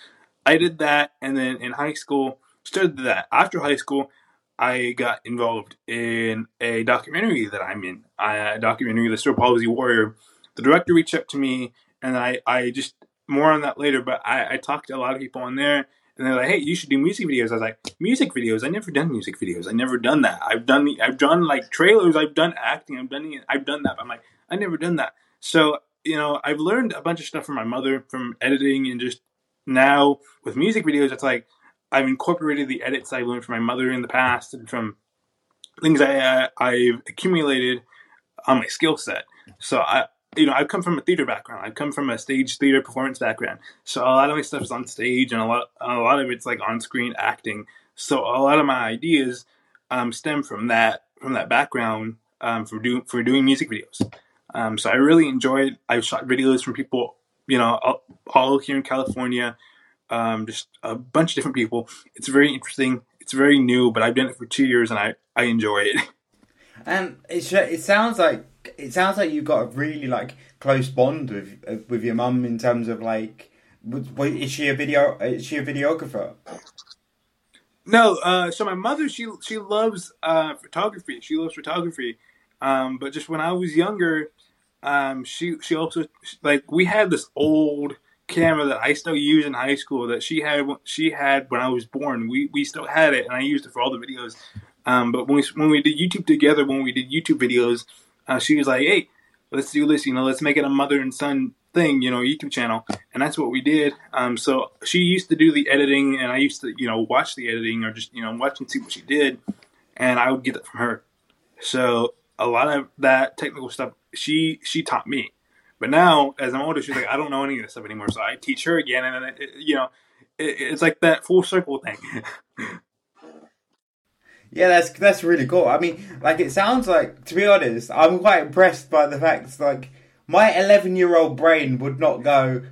I did that, and then in high school, started that. After high school, I got involved in a documentary that I'm in, a documentary, The Cerebral Palsy Warrior. The director reached out to me, and I, I just more on that later. But I, I talked to a lot of people on there, and they're like, "Hey, you should do music videos." I was like, "Music videos? I never done music videos. I never done that. I've done the, I've done like trailers. I've done acting. I've done, I've done that." I'm like, I never done that. So you know, I've learned a bunch of stuff from my mother, from editing, and just now with music videos, it's like I've incorporated the edits I've learned from my mother in the past and from things I uh, I've accumulated on my skill set. So I, you know, I've come from a theater background. I've come from a stage theater performance background. So a lot of my stuff is on stage, and a lot a lot of it's like on screen acting. So a lot of my ideas um, stem from that from that background um, for doing for doing music videos. Um, so I really enjoyed. I've shot videos from people, you know, all, all here in California, um, just a bunch of different people. It's very interesting. It's very new, but I've done it for two years and I, I enjoy it. And it it sounds like it sounds like you've got a really like close bond with uh, with your mum in terms of like, is she a video? Is she a videographer? No, uh, so my mother she she loves uh, photography. She loves photography, um, but just when I was younger, um, she she also like we had this old camera that I still use in high school that she had she had when I was born. We we still had it, and I used it for all the videos. Um, but when we when we did YouTube together, when we did YouTube videos, uh, she was like, "Hey, let's do this. You know, let's make it a mother and son thing. You know, YouTube channel." And that's what we did. Um, so she used to do the editing, and I used to you know watch the editing or just you know watch and see what she did, and I would get that from her. So a lot of that technical stuff she she taught me. But now, as I'm older, she's like, I don't know any of this stuff anymore. So I teach her again, and then it, you know, it, it's like that full circle thing. yeah, that's that's really cool. I mean, like it sounds like, to be honest, I'm quite impressed by the fact like my 11 year old brain would not go.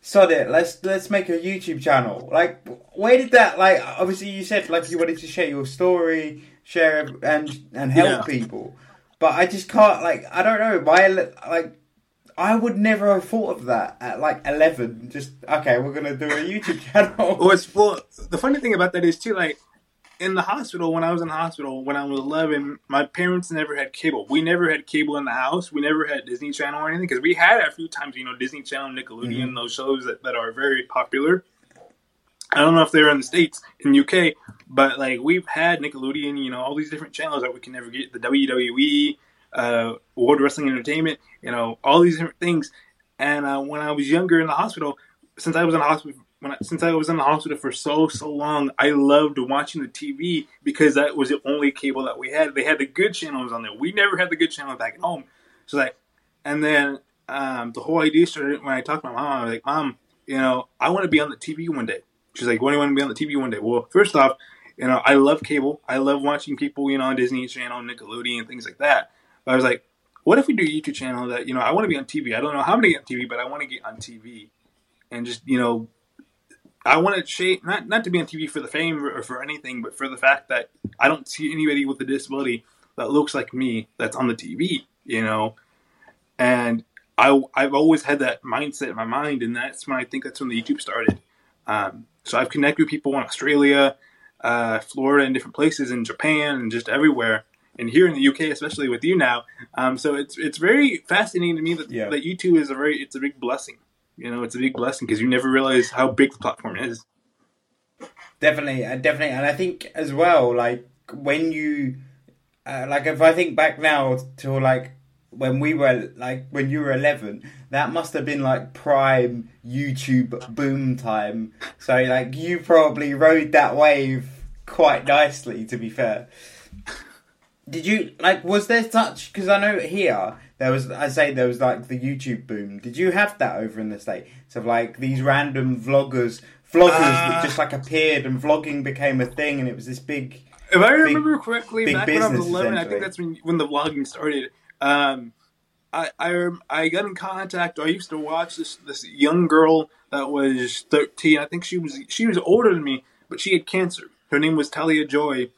Sod it. Let's let's make a YouTube channel. Like, where did that? Like, obviously, you said like you wanted to share your story, share and and help yeah. people. But I just can't like I don't know my like I would never have thought of that at like eleven. Just okay, we're gonna do a YouTube channel. well, it's, well, the funny thing about that is too like in the hospital when I was in the hospital when I was eleven, my parents never had cable. We never had cable in the house. We never had Disney Channel or anything because we had a few times. You know, Disney Channel, Nickelodeon, mm-hmm. those shows that, that are very popular. I don't know if they're in the states in UK, but like we've had Nickelodeon, you know, all these different channels that we can never get the WWE, uh, World Wrestling Entertainment, you know, all these different things. And uh, when I was younger in the hospital, since I was in the hospital, I, since I was in the hospital for so so long, I loved watching the TV because that was the only cable that we had. They had the good channels on there. We never had the good channels back at home. So like, and then um, the whole idea started when I talked to my mom. I was like, Mom, you know, I want to be on the TV one day. She's like, "When do you want to be on the TV one day?" Well, first off, you know, I love cable. I love watching people, you know, on Disney Channel, Nickelodeon, things like that. But I was like, what if we do a YouTube channel that, you know, I want to be on TV. I don't know how to get on TV, but I want to get on TV. And just, you know, I want to shape, not, not to be on TV for the fame or for anything, but for the fact that I don't see anybody with a disability that looks like me that's on the TV, you know? And I, I've always had that mindset in my mind, and that's when I think that's when the YouTube started. Um, so I've connected with people in Australia, uh, Florida, and different places in Japan, and just everywhere. And here in the UK, especially with you now, um, so it's it's very fascinating to me that yeah. that YouTube is a very it's a big blessing. You know, it's a big blessing because you never realize how big the platform is. Definitely, uh, definitely, and I think as well, like when you, uh, like if I think back now to like when we were like when you were 11 that must have been like prime youtube boom time so like you probably rode that wave quite nicely to be fair did you like was there such because i know here there was i say there was like the youtube boom did you have that over in the states of like these random vloggers vloggers uh, that just like appeared and vlogging became a thing and it was this big if I remember big, correctly, back when I was eleven, I think that's when when the vlogging started. Um, I, I I got in contact. I used to watch this this young girl that was thirteen. I think she was she was older than me, but she had cancer. Her name was Talia Joy,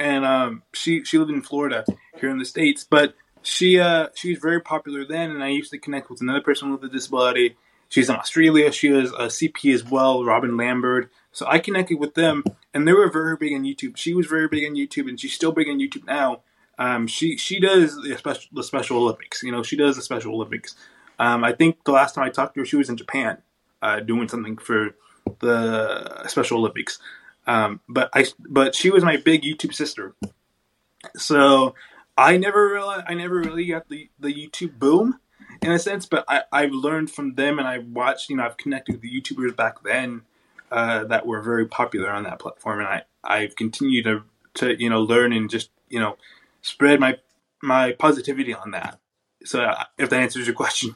and um, she she lived in Florida here in the states. But she uh, she was very popular then, and I used to connect with another person with a disability. She's in Australia. She was a CP as well, Robyn Lambird. So I connected with them, and they were very big on YouTube. She was very big on YouTube, and she's still big on YouTube now. Um, she she does the special the Special Olympics. You know, she does the Special Olympics. Um, I think the last time I talked to her, she was in Japan uh, doing something for the Special Olympics. Um, but I but she was my big YouTube sister. So I never really I never really got the the YouTube boom in a sense, but I, I've learned from them and I've watched, you know, I've connected with the YouTubers back then uh, that were very popular on that platform, and I I've continued to to you know learn and just you know spread my my positivity on that. So uh, if that answers your question.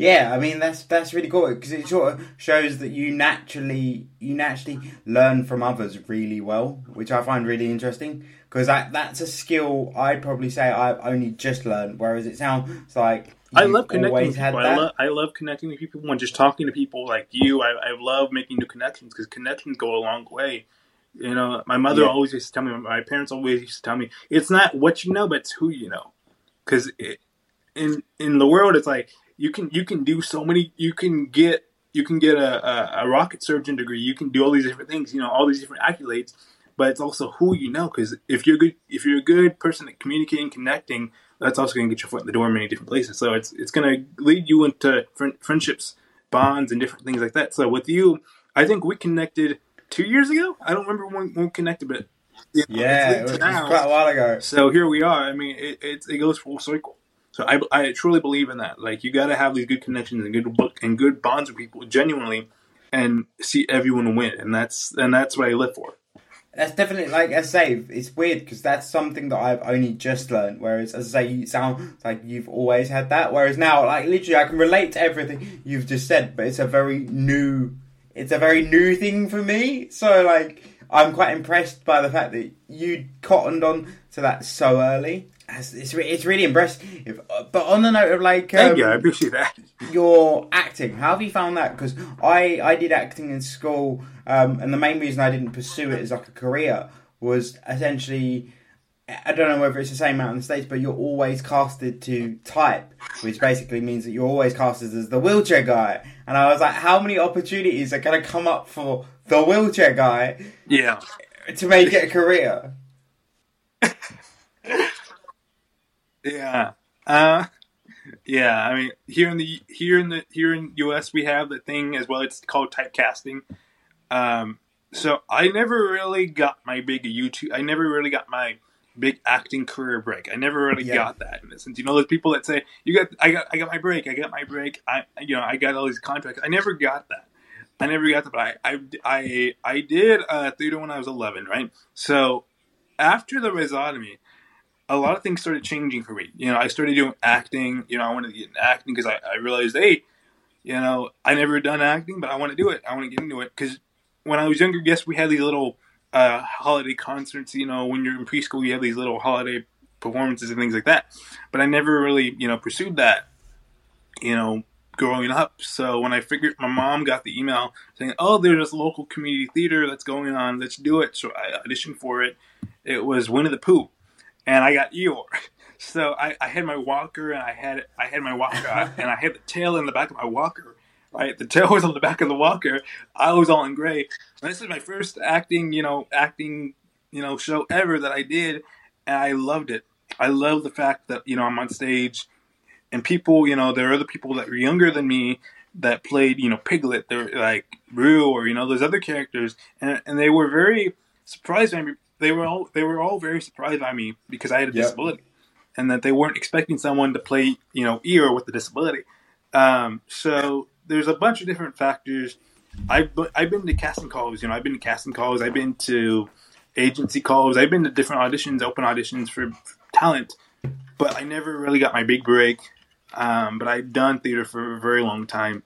Yeah, I mean that's that's really cool because it sort of shows that you naturally you naturally learn from others really well, which I find really interesting because that that's a skill I'd probably say I've only just learned. Whereas it sounds like I love connecting with people. I love, I love connecting with people and just talking to people like you. I, I love making new connections because connections go a long way. You know, my mother yeah. always used to tell me, my parents always used to tell me, it's not what you know, but it's who you know. Because in in the world, it's like you can you can do so many. You can get you can get a, a, a rocket surgeon degree. You can do all these different things. You know, all these different accolades. But it's also who you know. Because if you're good, if you're a good person at communicating, connecting, that's also going to get your foot in the door in many different places. So it's it's going to lead you into friendships, bonds, and different things like that. So with you, I think we connected two years ago. I don't remember when, when we connected, but you know, yeah, it was, now. quite a while ago. So here we are. I mean, it, it, it goes full circle. So I, I truly believe in that. Like you got to have these good connections and good book and good bonds with people genuinely, and see everyone win. And that's and that's what I live for. That's definitely like I say, it's weird because that's something that I've only just learned. Whereas, as I say, you sound like you've always had that. Whereas now, like literally, I can relate to everything you've just said, but it's a very new, it's a very new thing for me. So like, I'm quite impressed by the fact that you cottoned on to that so early. It's, it's, it's really impressive. But on the note of like, um, thank you, I appreciate that. Your acting, how have you found that? Because I I did acting in school, um, and the main reason I didn't pursue it as like a career was essentially. I don't know whether it's the same out in the States, but you're always casted to type, which basically means that you're always casted as the wheelchair guy. And I was like, how many opportunities are going to come up for the wheelchair guy? Yeah. To make it a career? Yeah. Uh, yeah. I mean, here in the here in the here in U.S. we have the thing as well. It's called typecasting. Um, so I never really got my big YouTube. I never really got my big acting career break. I never really yeah. got that in a sense. You know, there's people that say, "You got, I got, I got my break. I got my break. I, you know, I got all these contracts." I never got that. I never got that, but I, I, I, I did uh, theater when I was 11, right? So after the rhizotomy, a lot of things started changing for me. You know, I started doing acting. You know, I wanted to get into acting because I, I realized, hey, you know, I never done acting, but I want to do it. I want to get into it because when I was younger, yes, we had these little uh, holiday concerts. You know, when you're in preschool, you have these little holiday performances and things like that. But I never really, you know, pursued that. You know, growing up. So when I figured, my mom got the email saying, "Oh, there's this local community theater that's going on. Let's do it." So I auditioned for it. It was Winnie the Pooh and I got Eeyore. So I, I had my walker and I had I had my walker and I had the tail in the back of my walker. Right, the tail was on the back of the walker. I was all in gray. And this is my first acting, you know, acting, you know, show ever that I did, and I loved it. I love the fact that you know I'm on stage, and people, you know, there are other people that were younger than me that played, you know, Piglet. They're like Roo or you know those other characters, and and they were very surprised by me they were all they were all very surprised by me because I had a yep. disability, and that they weren't expecting someone to play you know Eeyore with a disability. Um, so there's a bunch of different factors. I've I've been to casting calls. You know, I've been to casting calls. I've been to agency calls. I've been to different auditions, open auditions for talent, but I never really got my big break. Um, but I've done theater for a very long time.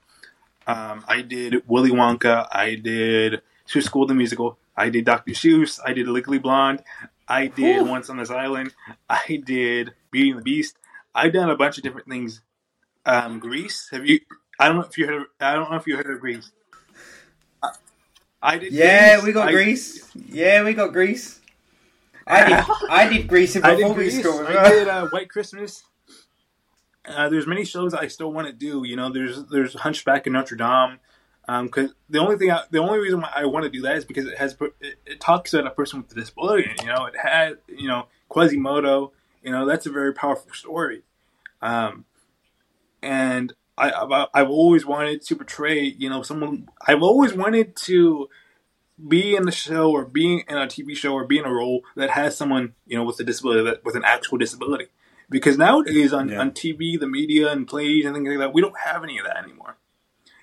Um, I did Willy Wonka. I did Swiss School the Musical. I did Dr. Seuss. I did Legally Blonde. I did Ooh. Once on This Island. I did Beauty and the Beast. I've done a bunch of different things. Um, Grease. Have you? I don't know if you heard. Of, I don't know if you heard of Grease. I, did. Yeah, Grease. we got I, Grease. Yeah, we got Grease. I did. I did Grease before I did Grease. School. I did uh, White Christmas. Uh, there's many shows I still want to do. You know, there's there's Hunchback of Notre Dame. Because um, the only thing, I, the only reason why I want to do that is because it has it, it talks about a person with a disability. You know, it had you know Quasimodo. You know, that's a very powerful story. Um, and I, I've, I've always wanted to portray, you know, someone. I've always wanted to be in the show or being in a TV show or be in a role that has someone, you know, with a disability, that, with an actual disability. Because nowadays on, yeah. on TV, the media, and plays and things like that, we don't have any of that anymore.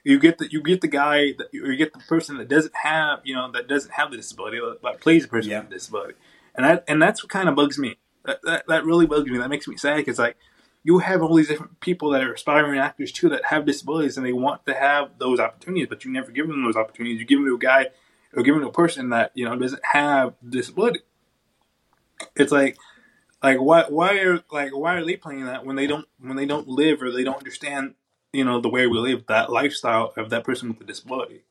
You get the you get the guy that or you get the person that doesn't have you know that doesn't have the disability but plays a person yeah. with a disability, and that and that's what kind of bugs me. That, that, that really bugs me. That makes me sad because like you have all these different people that are aspiring actors too that have disabilities and they want to have those opportunities, but you never give them those opportunities. You give them to a guy or give them to a person that you know doesn't have disability. It's like like why why are like why are they playing that when they don't when they don't live or they don't understand you know the way we live that lifestyle of that person with a disability.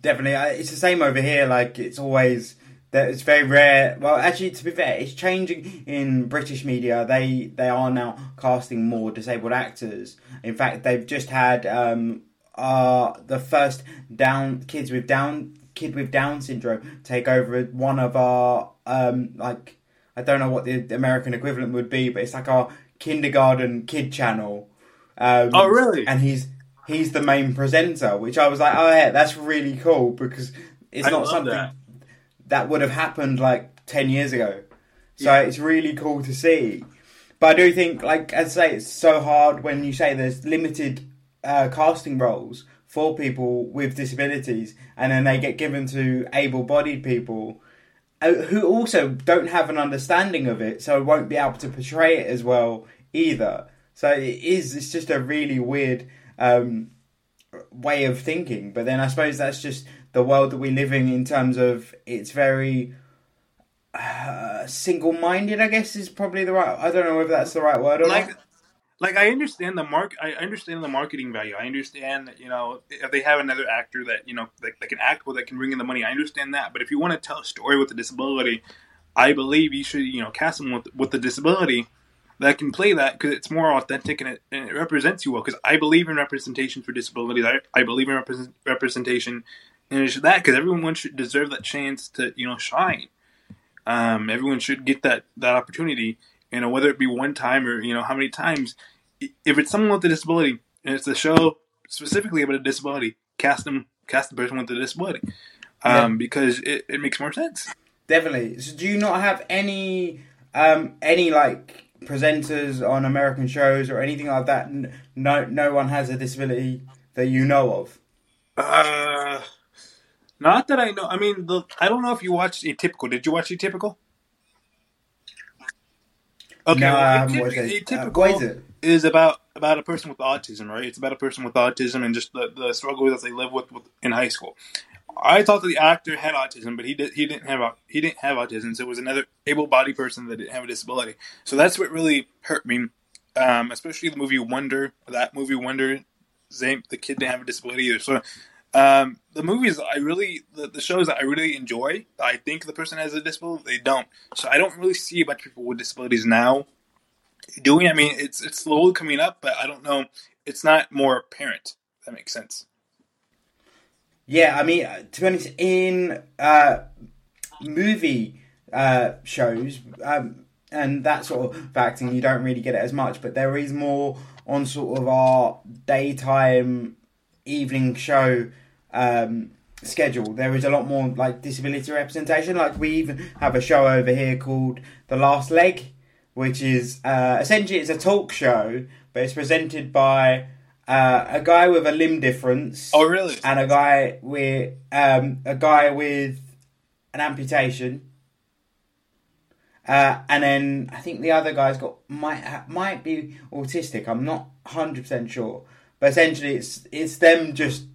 Definitely. It's the same over here like it's always that it's very rare. Well actually to be fair it's changing in british media. They they are now casting more disabled actors. In fact they've just had um uh the first down kids with down kid with down syndrome take over one of our um like I don't know what the American equivalent would be, but it's like our kindergarten kid channel. Um, oh, really? And he's he's the main presenter, which I was like, oh yeah, that's really cool because it's I not something that. that. would have happened like ten years ago. So yeah. it's really cool to see. But I do think, like I say, it's so hard when you say there's limited uh, casting roles for people with disabilities, and then they get given to able-bodied people uh, who also don't have an understanding of it, so won't be able to portray it as well either. So it is. It's just a really weird um, way of thinking. But then I suppose that's just the world that we live in. In terms of it's very uh, single-minded. I guess is probably the right. I don't know if that's the right word or like, not like I understand the mark. I understand the marketing value. I understand that you know if they have another actor that you know that, that can act well, that can bring in the money. I understand that. But if you want to tell a story with a disability, I believe you should you know cast them with with a disability that can play that because it's more authentic and it, and it represents you well. Because I believe in representation for disabilities. I, I believe in represent, representation and it's that because everyone should deserve that chance to you know shine. Um, everyone should get that that opportunity you know, whether it be one time or you know how many times. If it's someone with a disability and it's a show specifically about a disability, cast them, cast the person with a disability, um, yeah. because it, it makes more sense. Definitely. So, do you not have any um, any like presenters on American shows or anything like that? No, no one has a disability that you know of. Uh, not that I know. I mean, the, I don't know if you watched Atypical. Did you watch Atypical? Okay, no, well, atypical, uh, is about about a person with autism, right? It's about a person with autism and just the, the struggle that they live with, with in high school. I thought that the actor had autism, but he did, he didn't have he didn't have autism. So it was another able-bodied person that didn't have a disability. So that's what really hurt me, um, especially the movie Wonder. That movie Wonder, Zane, the kid didn't have a disability either. So um, the movies I really, the, the, shows that I really enjoy, I think the person has a disability, they don't. So I don't really see a bunch of people with disabilities now doing. I mean, it's it's slowly coming up, but I don't know. It's not more apparent. that makes sense. Yeah, I mean, to be honest, in uh, movie uh, shows um, and that sort of acting, you don't really get it as much, but there is more on sort of our daytime evening show um, schedule. There is a lot more like disability representation. Like we even have a show over here called The Last Leg, which is uh, essentially it's a talk show, but it's presented by uh, a guy with a limb difference. Oh, really? And a guy with um, a guy with an amputation. Uh, and then I think the other guy's got might might be autistic. I'm not hundred percent sure, but essentially it's it's them just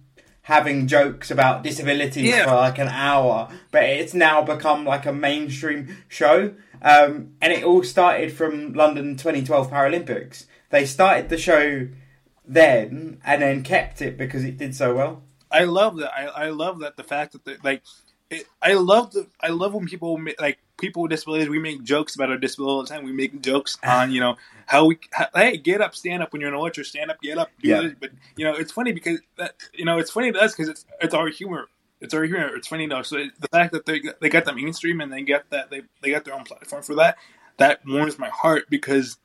having jokes about disabilities yeah. for like an hour, but it's now become like a mainstream show. Um, and it all started from London 2012 Paralympics. They started the show then and then kept it because it did so well. I love that. I, I love that the fact that they, like it, I love the I love when people like people with disabilities, we make jokes about our disability all the time. We make jokes ah. on, you know, how we, how, hey, get up, stand up when you're in a wheelchair, stand up, get up, do Yeah. this. But you know, it's funny because that, you know, it's funny to us because it's it's our humor. It's our humor. It's funny though. So it, the fact that they they got the mainstream and they get that they they got their own platform for that, that warms my heart because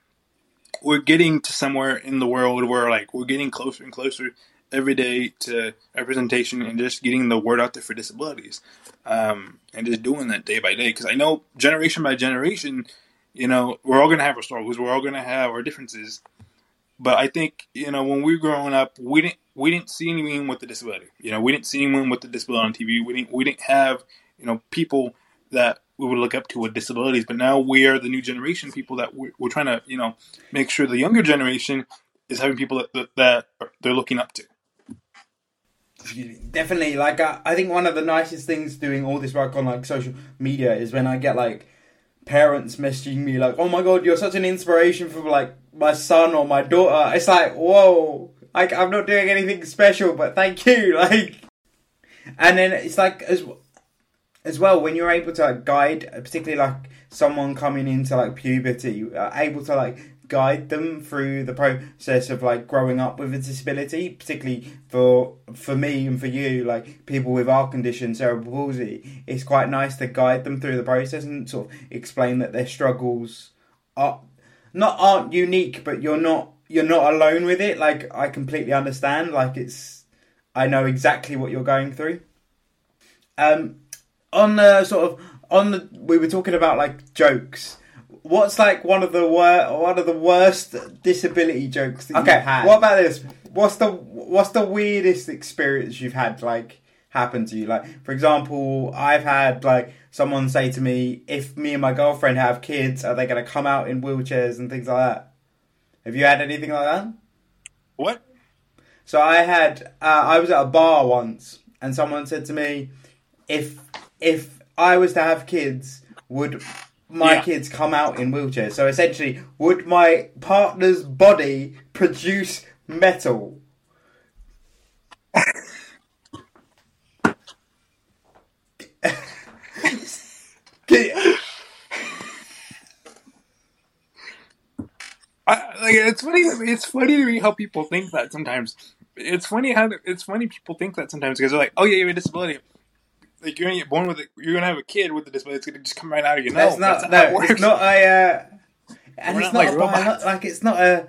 we're getting to somewhere in the world where like we're getting closer and closer every day to representation and just getting the word out there for disabilities um, and just doing that day by day. Because i know generation by generation you know we're all going to have our struggles we're all going to have our differences but i think you know when we were growing up we didn't we didn't see anyone with a disability. You know we didn't see anyone with a disability on tv we didn't we didn't have you know people that we would look up to with disabilities but now we are the new generation people that we're, we're trying to you know make sure the younger generation is having people that, that, that they're looking up to Definitely, like I, I think one of the nicest things doing all this work on like social media is when I get like parents messaging me like, "Oh my god, you're such an inspiration for like my son or my daughter." It's like, whoa, like I'm not doing anything special, but thank you, like. And then it's like as as well when you're able to like, guide, particularly like someone coming into like puberty, able to like guide them through the process of like growing up with a disability, particularly for for me and for you, like people with our condition, cerebral palsy. It's quite nice to guide them through the process and sort of explain that their struggles are not aren't unique, but you're not you're not alone with it. Like I completely understand. Like it's I know exactly what you're going through. Um, on the sort of on the we were talking about like jokes. What's like one of the wor- one of the worst disability jokes that Okay, you've had? What about this? What's the what's the weirdest experience you've had like happen to you? Like for example, I've had like someone say to me, "If me and my girlfriend have kids, are they going to come out in wheelchairs and things like that?" Have you had anything like that? what So I had uh, I was at a bar once, and someone said to me, "If if I was to have kids, would my Yeah. kids come out in wheelchairs?" So essentially, would my partner's body produce metal? I, like it's funny. It's funny to me how people think that sometimes. It's funny how it's funny people think that sometimes because they're like, "Oh yeah, you have a disability. Like you're gonna get born with it. You're gonna have a kid with a disability. It's gonna just come right out of you." No, that's not it no. works. It's not a. Uh, and it's not not, like a like it's not a.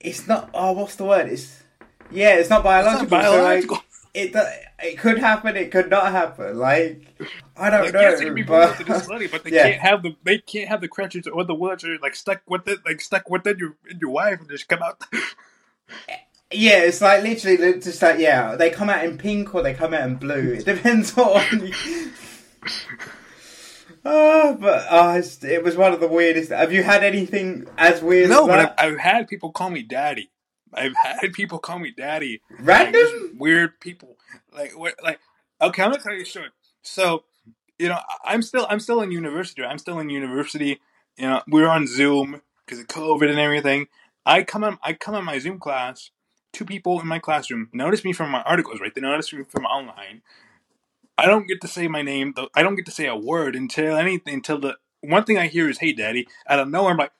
It's not. Oh, what's the word? It's yeah. It's not It's biological. so, like, biological. it it could happen. It could not happen. Like I don't Like, know. yes, be but, with disability, but they Yeah. can't have the they can't have the crutches or the wheelchair like stuck with it, like stuck within your in your wife and just come out. yeah, it's like literally just like yeah. They come out in pink or they come out in blue. It depends on. Oh, but oh, it was one of the weirdest. Have you had anything as weird no, as but? I've, I've had people call me daddy. I've had people call me daddy. Random? just weird people. Like what? Like okay, I'm gonna tell you a story. So you know, I'm still I'm still in university. I'm still in university. You know, we're on Zoom because of COVID and everything. I come on I come on my Zoom class. Two people in my classroom notice me from my articles. Right, they notice me from online. I don't get to say my name. Though I don't get to say a word until anything. Until the one thing I hear is "Hey, Daddy." Out of nowhere, I'm like,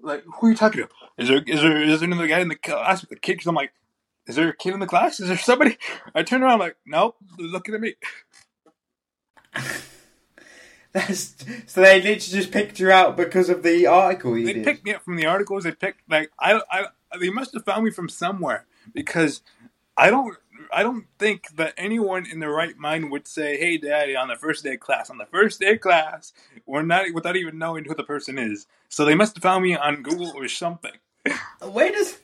"Like, who are you talking to? Is there is there is there another guy in the class with the kid?" Because I'm like, "Is there a kid in the class? Is there somebody?" I turn around, I'm like, "Nope." Looking at me. That's so they literally just picked you out because of the article you They did. picked me up from the articles. They picked like I, I they must have found me from somewhere because I don't I don't think that anyone in their right mind would say, "Hey, Daddy," on the first day of class. On the first day of class, we're not without even knowing who the person is. So they must have found me on Google or something. Where does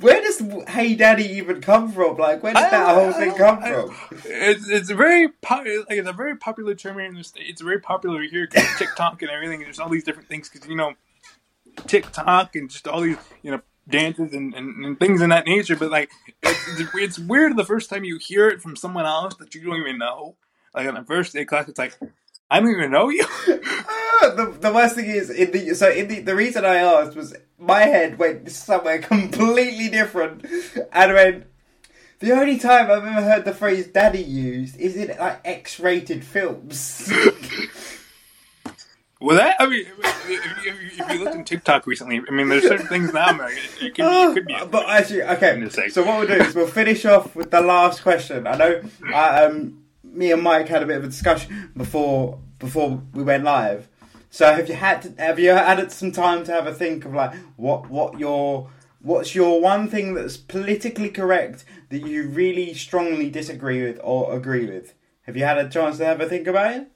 where does Hey Daddy even come from? Like, where did that whole thing come from? It's it's a very po- like it's a very popular term here in the state. It's very popular here because TikTok and everything. There's all these different things because you know TikTok and just all these you know dances and, and, and things in that nature. But like it's, it's, weird the first time you hear it from someone else that you don't even know. Like on the first day class, it's like I don't even know you. Ah, the, the worst thing is in the so in the the reason I asked was my head went somewhere completely different, and when the only time I've ever heard the phrase "daddy" used is in like X-rated films. Well, that I mean, if, if, if you looked in TikTok recently, I mean, there's certain things now. Man, it, it could be, it could be. Uh, but actually, okay. Say. So what we'll do is we'll finish off with the last question. I know, uh, um, me and Mike had a bit of a discussion before before we went live. So have you had to, have you had some time to have a think of like what what your what's your one thing that's politically correct that you really strongly disagree with or agree with? Have you had a chance to have a think about it?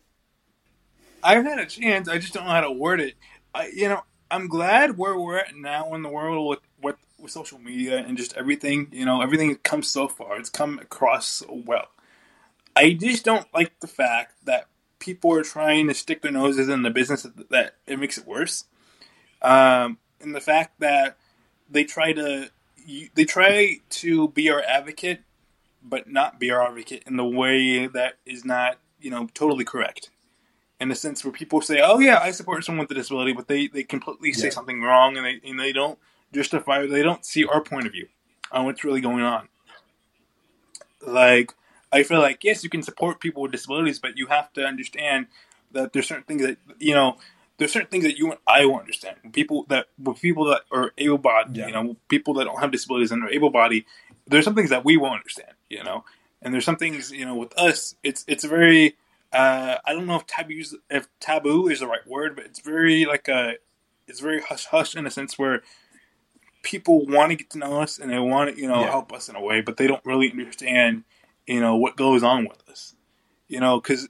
I've had a chance. I just don't know how to word it. I, you know, I'm glad where we're at now in the world with, with with social media and just everything. You know, everything comes so far. It's come across so well. I just don't like the fact that people are trying to stick their noses in the business that, that it makes it worse. Um, and the fact that they try to they try to be our advocate, but not be our advocate in the way that is not you know totally correct in the sense where people say, "Oh yeah, I support someone with a disability," but they, they completely say Yeah. something wrong and they and they don't justify, they don't see our point of view on what's really going on. Like, I feel like yes, you can support people with disabilities, but you have to understand that there's certain things that you know. There's certain things that you and I won't understand. People that with people that are able-bodied, Yeah. you know, people that don't have disabilities and are able-bodied, there's some things that we won't understand, you know. And there's some things, you know, with us, it's it's very uh, I don't know if taboo if taboo is the right word, but it's very like a it's very hush hush in a sense where people want to get to know us and they want to you know Yeah. help us in a way, but they don't really understand you know what goes on with us. You know, because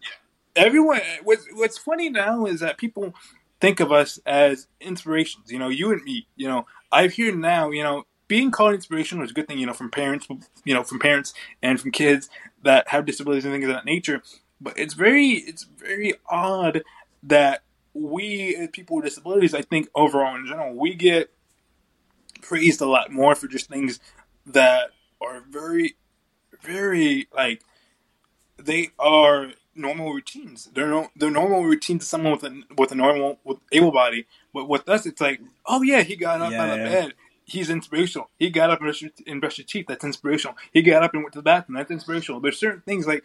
everyone what's what's funny now is that people think of us as inspirations. You know, you and me. You know, I hear now. You know, being called inspirational is a good thing. You know, from parents. You know, from parents and from kids that have disabilities and things of that nature. But it's very it's very odd that we as people with disabilities, I think overall in general, we get praised a lot more for just things that are very very like they are normal routines. They're no, they're normal routines to someone with a with a normal with able body. But with us, it's like, oh yeah, he got up Yeah, out of yeah. bed. He's inspirational. He got up and brushed, and brushed his teeth. That's inspirational. He got up and went to the bathroom. That's inspirational. There's certain things like,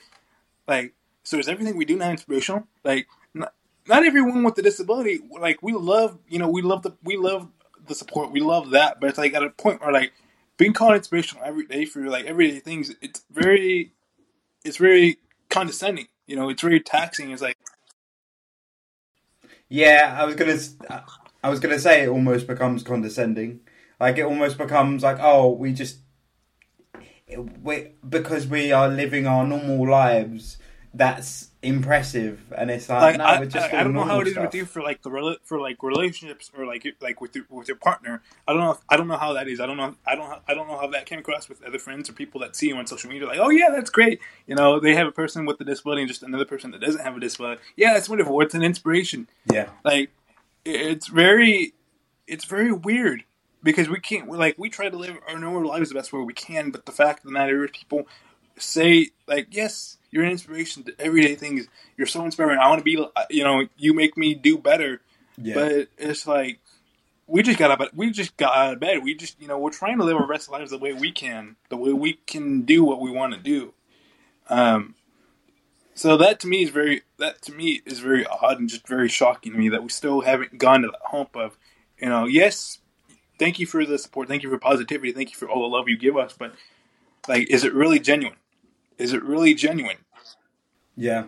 like, so is everything we do not inspirational? Like, not, not everyone with a disability. Like, we love, you know, we love the we love the support. We love that. But it's like at a point where like being called inspirational every day for like everyday things. It's very, it's very condescending. You know, it's very taxing. It's like, Yeah, I was gonna. I was gonna say it almost becomes condescending. Like it almost becomes like, oh, we just we because we are living our normal lives. That's impressive, and it's like, like no, I, we're just I, I don't know how it is with you for like the for like relationships or like like with your, with your partner. I don't know. If, I don't know how that is. I don't know. I don't. I don't know how that came across with other friends or people that see you on social media. Like, oh yeah, that's great. You know, they have a person with a disability and just another person that doesn't have a disability. Yeah, that's wonderful. It's an inspiration. Yeah, like it's very it's very weird because we can't like we try to live our normal lives the best way we can but the fact of the matter is people say like yes you're an inspiration to everyday things. You're so inspiring. I want to be you know you make me do better. Yeah, but it's like we just got up we just got out of bed. We just you know we're trying to live our best lives the way we can the way we can do what we want to do. Um so that to me is very that to me is very odd and just very shocking to me that we still haven't gone to that hump of you know yes thank you for the support. Thank you for positivity. Thank you for all the love you give us. But like is it really genuine is it really genuine yeah,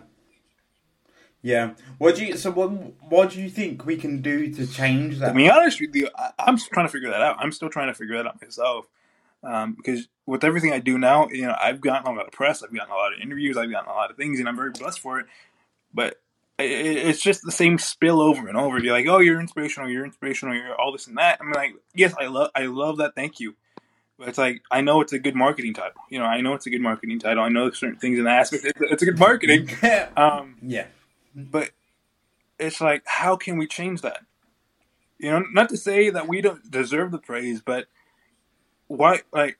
yeah. What do you? So what? What do you think we can do to change To that? be honest with you, I, I'm still trying to figure that out. I'm still trying to figure that out myself. Um, because with everything I do now, you know, I've gotten a lot of press, I've gotten a lot of interviews, I've gotten a lot of things, and I'm very blessed for it. But it's just the same spill over and over. You're like, oh, you're inspirational, you're inspirational, you're all this and that. I'm like, yes, I love, I love that. Thank you. But it's like I know it's a good marketing title. You know, I know it's a good marketing title. I know certain things in the aspect. It's, it's a good marketing. Um, yeah, but it's like how can we change that you know not to say that we don't deserve the praise but why like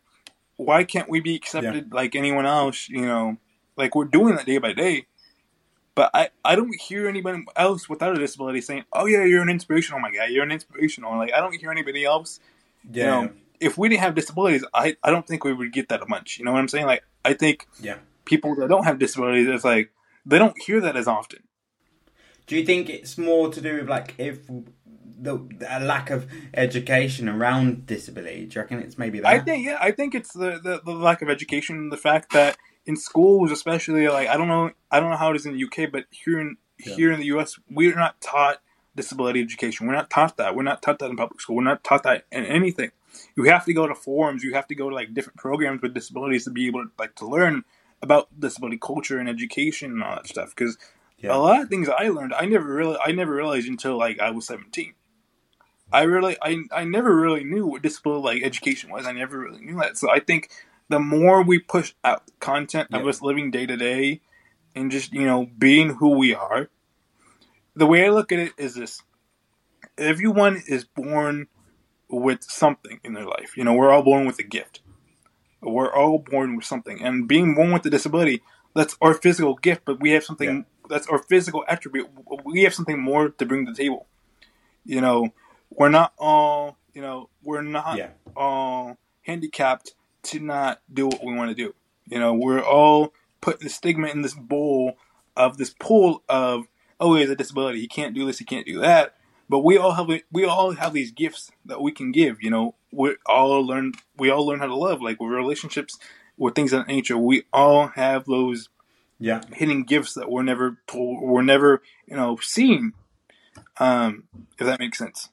why can't we be accepted like anyone else you know like we're doing that day by day but I, I don't hear anybody else without a disability saying, "Oh yeah, you're an inspirational, my guy. You're an inspirational." Like I don't hear anybody else. yeah, You know, if we didn't have disabilities, I, I don't think we would get that much. You know what I'm saying? Like I think yeah. people that don't have disabilities, it's like they don't hear that as often. Do you think it's more to do with like if the a lack of education around disability? Do you reckon it's maybe that? I think yeah, I think it's the, the, the lack of education, the fact that in schools, especially like I don't know, I don't know how it is in the UK, but here in yeah. here in the US, we're not taught disability education. We're not taught that. We're not taught that in public school. We're not taught that in anything. You have to go to forums. You have to go to like different programs with disabilities to be able to like to learn about disability culture and education and all that stuff. Because yeah. a lot of things I learned, I never really, I never realized until like I was seventeen. I really, I, I never really knew what disability like education was. I never really knew that. So I think the more we push out content yeah. of us living day to day and just you know being who we are, the way I look at it is this: everyone is born with something in their life. You know, we're all born with a gift. We're all born with something, and being born with a disability, that's our physical gift. But we have something yeah. that's our physical attribute. We have something more to bring to the table. You know, we're not all. You know, we're not yeah. all handicapped to not do what we want to do. You know, we're all put the stigma in this bowl of this pool of oh, he has a disability, he can't do this, he can't do that. But we all have we all have these gifts that we can give. You know, we all learn we all learn how to love, like with relationships, with things of that nature. We all have those yeah hidden gifts that we're never told, we're never you know seen. Um, if that makes sense.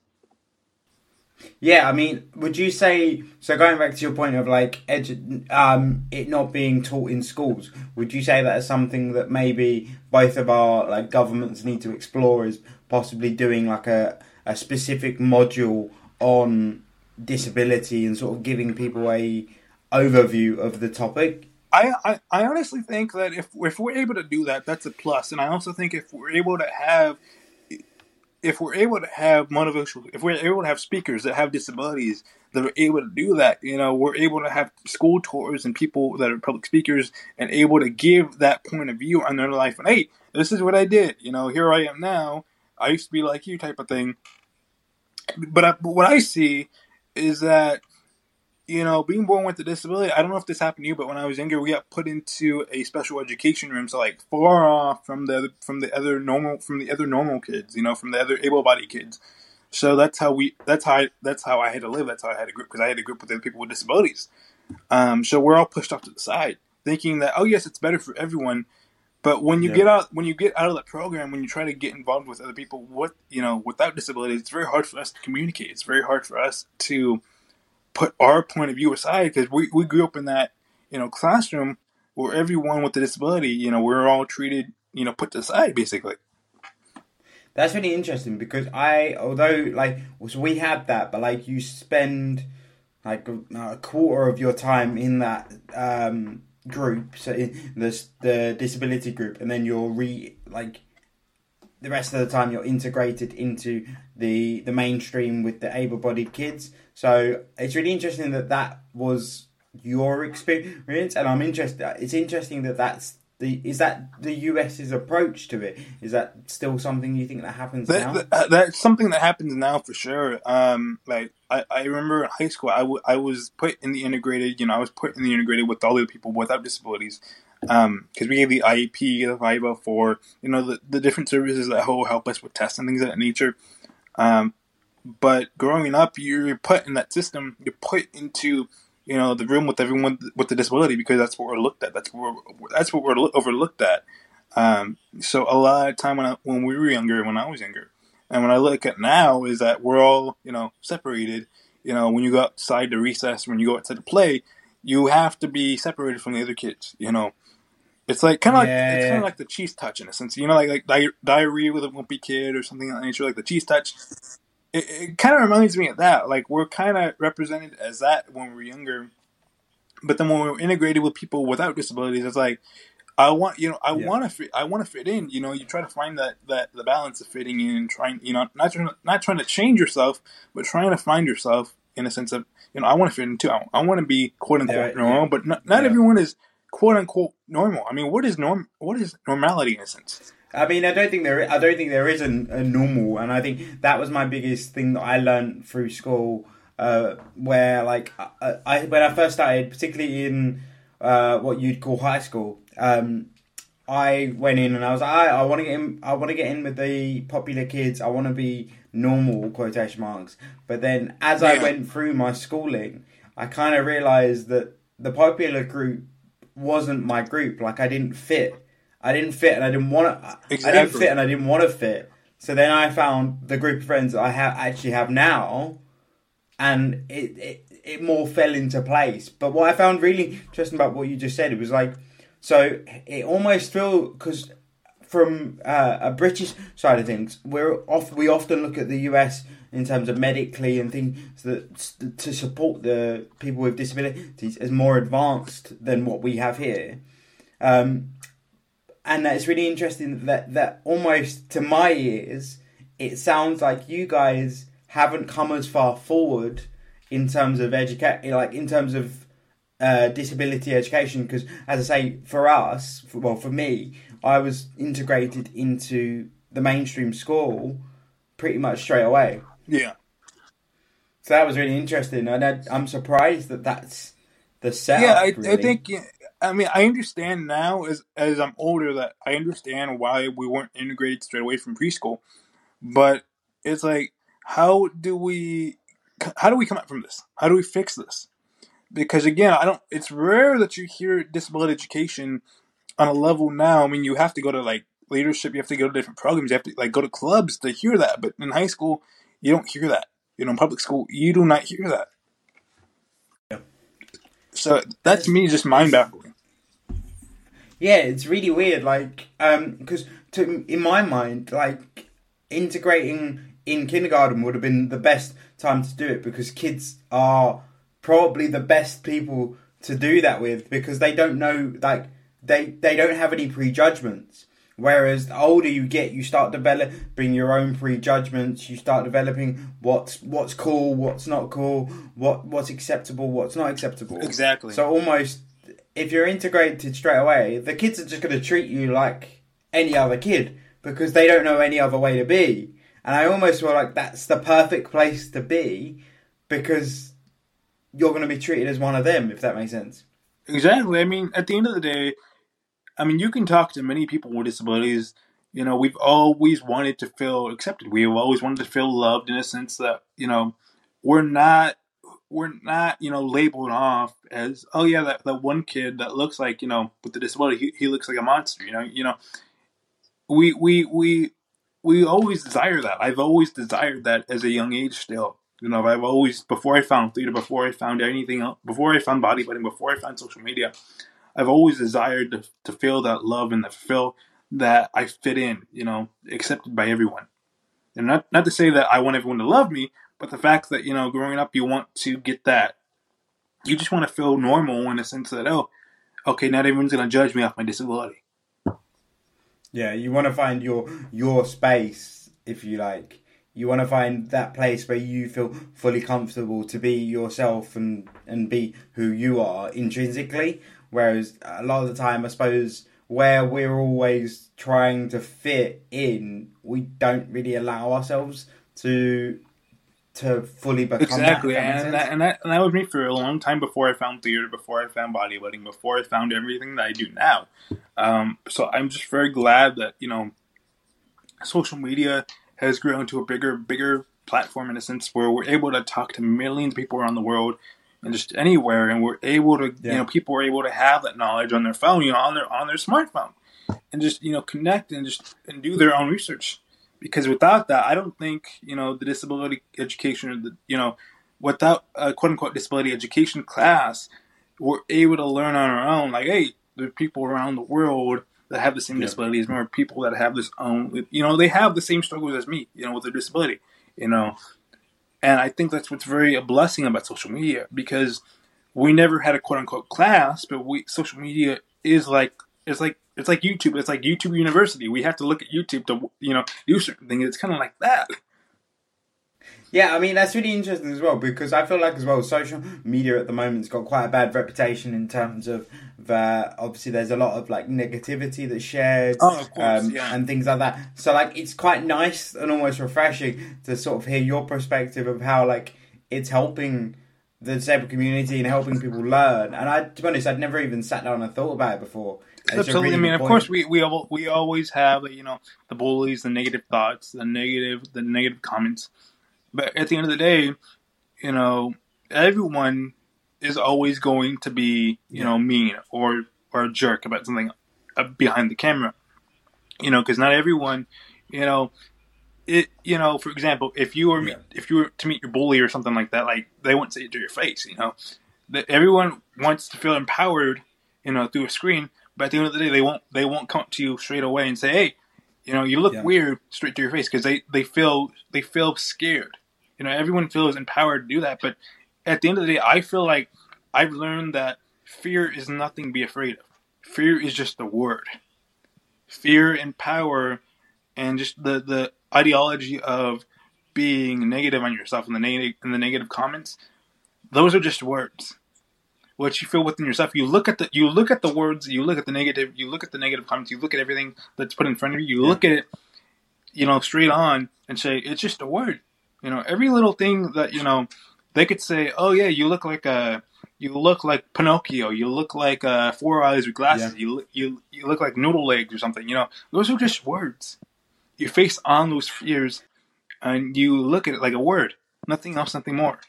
Yeah, I mean, would you say so? Going back to your point of like edu- um, it not being taught in schools, would you say that is something that maybe both of our like governments need to explore? Is possibly doing like a a specific module on disability and sort of giving people a overview of the topic? I, I, I honestly think that if if we're able to do that, that's a plus. And I also think if we're able to have if we're able to have motivational, if we're able to have speakers that have disabilities that are able to do that, you know, we're able to have school tours and people that are public speakers and able to give that point of view on their life. And hey, this is what I did. You know, here I am now. I used to be like you, type of thing. But, I, but what I see is that you know, being born with a disability, I don't know if this happened to you, but when I was younger, we got put into a special education room, so like far off from the from the other normal from the other normal kids, you know, from the other able-bodied kids. So that's how we that's how I, that's how I had to live. That's how I had a group because I had a group with other people with disabilities. Um, so we're all pushed off to the side, thinking that oh yes, it's better for everyone. But when you yeah. get out when you get out of that program, when you try to get involved with other people, what you know, without disabilities, it's very hard for us to communicate. It's very hard for us to put our point of view aside because we, we grew up in that you know classroom where everyone with a disability you know we're all treated you know put aside basically that's really interesting because i although like so we had that but like you spend like a quarter of your time in that um group so in this the disability group and then you're re like the rest of the time you're integrated into the the mainstream with the able-bodied kids. So it's really interesting that that was your experience, and I'm interested. It's interesting that that's the is that the US's approach to it. Is that still something you think that happens that, now? That, uh, that's something that happens now for sure. Um, like I, I remember in high school, I, w- I was put in the integrated. You know, I was put in the integrated with all the people without disabilities because um, we have the IEP, the 504, you know, the, the different services that will help us with tests and things of that nature. Um, but growing up, you're put in that system. You're put into you know the room with everyone with the disability because that's what we're looked at. That's what we're, that's what we're overlooked at. Um, so a lot of time when I, when we were younger, when I was younger, and when I look at now, is that we're all you know separated. You know, when you go outside to recess, when you go outside to play, you have to be separated from the other kids. You know, it's like kind of yeah, like it's yeah. kind of like the cheese touch in a sense, you know, like like di- Diary of a Wimpy Kid or something like that nature, like the cheese touch. It, it kind of reminds me of that. Like we're kind of represented as that when we're younger, but then when we're integrated with people without disabilities, it's like I want you know I yeah. want to fit I want to fit in. You know, you try to find that that the balance of fitting in, and trying you know not trying not trying to change yourself, but trying to find yourself in a sense of you know I want to fit in too. I, I want to be quote unquote normal, but not, not everyone is quote unquote normal. I mean, what is norm? What is normality in a sense? I mean, I don't think there. I don't think there is a, a normal, and I think that was my biggest thing that I learned through school. Uh, where like I, I, when I first started, particularly in uh, what you'd call high school, um, I went in and I was like, I, I want to get in. I want to get in with the popular kids. I want to be normal quotation marks. But then as I went through my schooling, I kind of realized that the popular group wasn't my group. Like I didn't fit. I didn't fit, and I didn't want to. I didn't fit, and I didn't want to fit. So then I found the group of friends that I have actually have now, and it, it it more fell into place. But what I found really interesting about what you just said, it was like, so it almost feel because from uh, a British side of things, we're off. We often look at the US in terms of medically and things that to support the people with disabilities as more advanced than what we have here. Um, and it's really interesting that that almost to my ears, it sounds like you guys haven't come as far forward in terms of educate, like in terms of uh, disability education. Because as I say, for us, for, well, for me, I was integrated into the mainstream school pretty much straight away. Yeah. So that was really interesting, and I, I'm surprised that that's the setup. yeah, I, I think. I mean, I understand now as as I'm older that I understand why we weren't integrated straight away from preschool, but it's like, how do we, how do we come up from this? How do we fix this? Because again, I don't. It's rare that you hear disability education on a level now. I mean, you have to go to like leadership. You have to go to different programs. You have to like go to clubs to hear that. But in high school, you don't hear that. You know, in public school, you do not hear that. So that to me is just mind baffling. Yeah, it's really weird. Like, um, because to in my mind, like integrating in kindergarten would have been the best time to do it because kids are probably the best people to do that with because they don't know like they they don't have any prejudgments. Whereas the older you get, you start developing your own prejudgments. You start developing what's what's cool, what's not cool, what what's acceptable, what's not acceptable. Exactly. So almost, if you're integrated straight away, the kids are just going to treat you like any other kid because they don't know any other way to be. And I almost feel like that's the perfect place to be because you're going to be treated as one of them, if that makes sense. Exactly. I mean, at the end of the day, I mean, you can talk to many people with disabilities. You know, we've always wanted to feel accepted. We've always wanted to feel loved in a sense that you know we're not we're not you know labeled off as oh yeah that, that one kid that looks like you know with the disability he, he looks like a monster. You know, you know, we we we we always desire that. I've always desired that as a young age still. You know, I've always before I found theater, before I found anything else, before I found bodybuilding, before I found social media, I've always desired to, to feel that love and to feel that I fit in, you know, accepted by everyone. And not not to say that I want everyone to love me, but the fact that, you know, growing up you want to get that you just want to feel normal in the sense that, oh, okay, not everyone's gonna judge me off my disability. Yeah, you want to find your your space, if you like. You want to find that place where you feel fully comfortable to be yourself and and be who you are intrinsically. Whereas a lot of the time, I suppose, where we're always trying to fit in, we don't really allow ourselves to to fully become Exactly, that. if that makes and that, and that and that was me for a long time before I found theater, before I found bodybuilding, before I found everything that I do now. Um, so I'm just very glad that you know, social media has grown to a bigger, bigger platform in a sense where we're able to talk to millions of people around the world and just anywhere, and we're able to, Yeah. you know, people are able to have that knowledge on their phone, you know, on their on their smartphone, and just you know connect and just and do their own research because without that, I don't think you know the disability education or the you know without a quote unquote disability education class, we're able to learn on our own. Like, hey, there are people around the world that have the same Yeah. disabilities, or people that have this own, you know, they have the same struggles as me, you know, with their disability, you know, and I think that's what's very a blessing about social media because we never had a quote unquote class, but we social media is like it's like it's like YouTube. It's like YouTube University. We have to look at YouTube to you know do certain things. It's kind of like that. Yeah, I mean that's really interesting as well because I feel like as well social media at the moment's got quite a bad reputation in terms of that. Obviously, there's a lot of like negativity that's shared, Oh, of course, um, yeah. and things like that. So like it's quite nice and almost refreshing to sort of hear your perspective of how like it's helping the disabled community and helping people learn. And I, to be honest, I'd never even sat down and thought about it before. Absolutely. Really I mean, of point. course, we we we always have you know the bullies, the negative thoughts, the negative the negative comments. But at the end of the day, you know, everyone is always going to be you yeah. know mean or or a jerk about something uh, behind the camera. You know, because not everyone, you know, it you know for example if you were yeah. if you were to meet your bully or something like that like they wouldn't say it to your face you know that everyone wants to feel empowered you know through a screen but at the end of the day they won't they won't come to you straight away and say hey you know you look yeah. weird straight to your face because they they feel they feel scared you know everyone feels empowered to do that but at the end of the day i feel like i've learned that fear is nothing to be afraid of fear is just a word fear and power and just the the ideology of being negative on yourself and the negative and the negative comments, those are just words. What you feel within yourself, you look at the you look at the words, you look at the negative, you look at the negative comments, you look at everything that's put in front of you, you yeah. look at it, you know, straight on and say it's just a word. You know, every little thing that you know, they could say, "Oh yeah, you look like a." You look like Pinocchio. You look like uh, Four Eyes with glasses. Yeah. You you you look like Noodle Legs or something. You know, those are just words you face on those fears and you look at it like a word, nothing else, nothing more.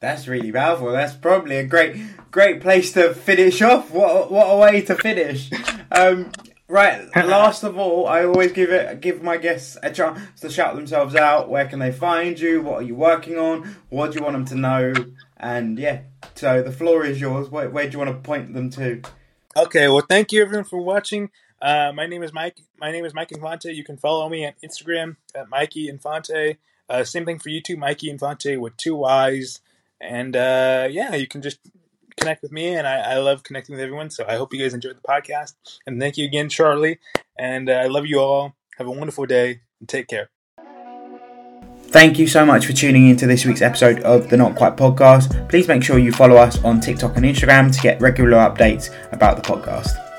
That's really powerful. That's probably a great, great place to finish off. What, what a way to finish. Um, right. Last of all, I always give it, give my guests a chance to shout themselves out. Where can they find you? What are you working on? What do you want them to know? And yeah, so the floor is yours. Where, where do you want to point them to? Okay. Well, thank you everyone for watching. Uh, my name is Mike. My name is Mike Infante. You can follow me on Instagram at Mikey Infante. Uh, same thing for YouTube, Mikey Infante with two Y's. And uh, yeah, you can just connect with me, and I, I, love connecting with everyone. So I hope you guys enjoyed the podcast. And thank you again, Charlie. And uh, I love you all. Have a wonderful day and take care. Thank you so much for tuning in to this week's episode of the Not Quite Podcast. Please make sure you follow us on TikTok and Instagram to get regular updates about the podcast.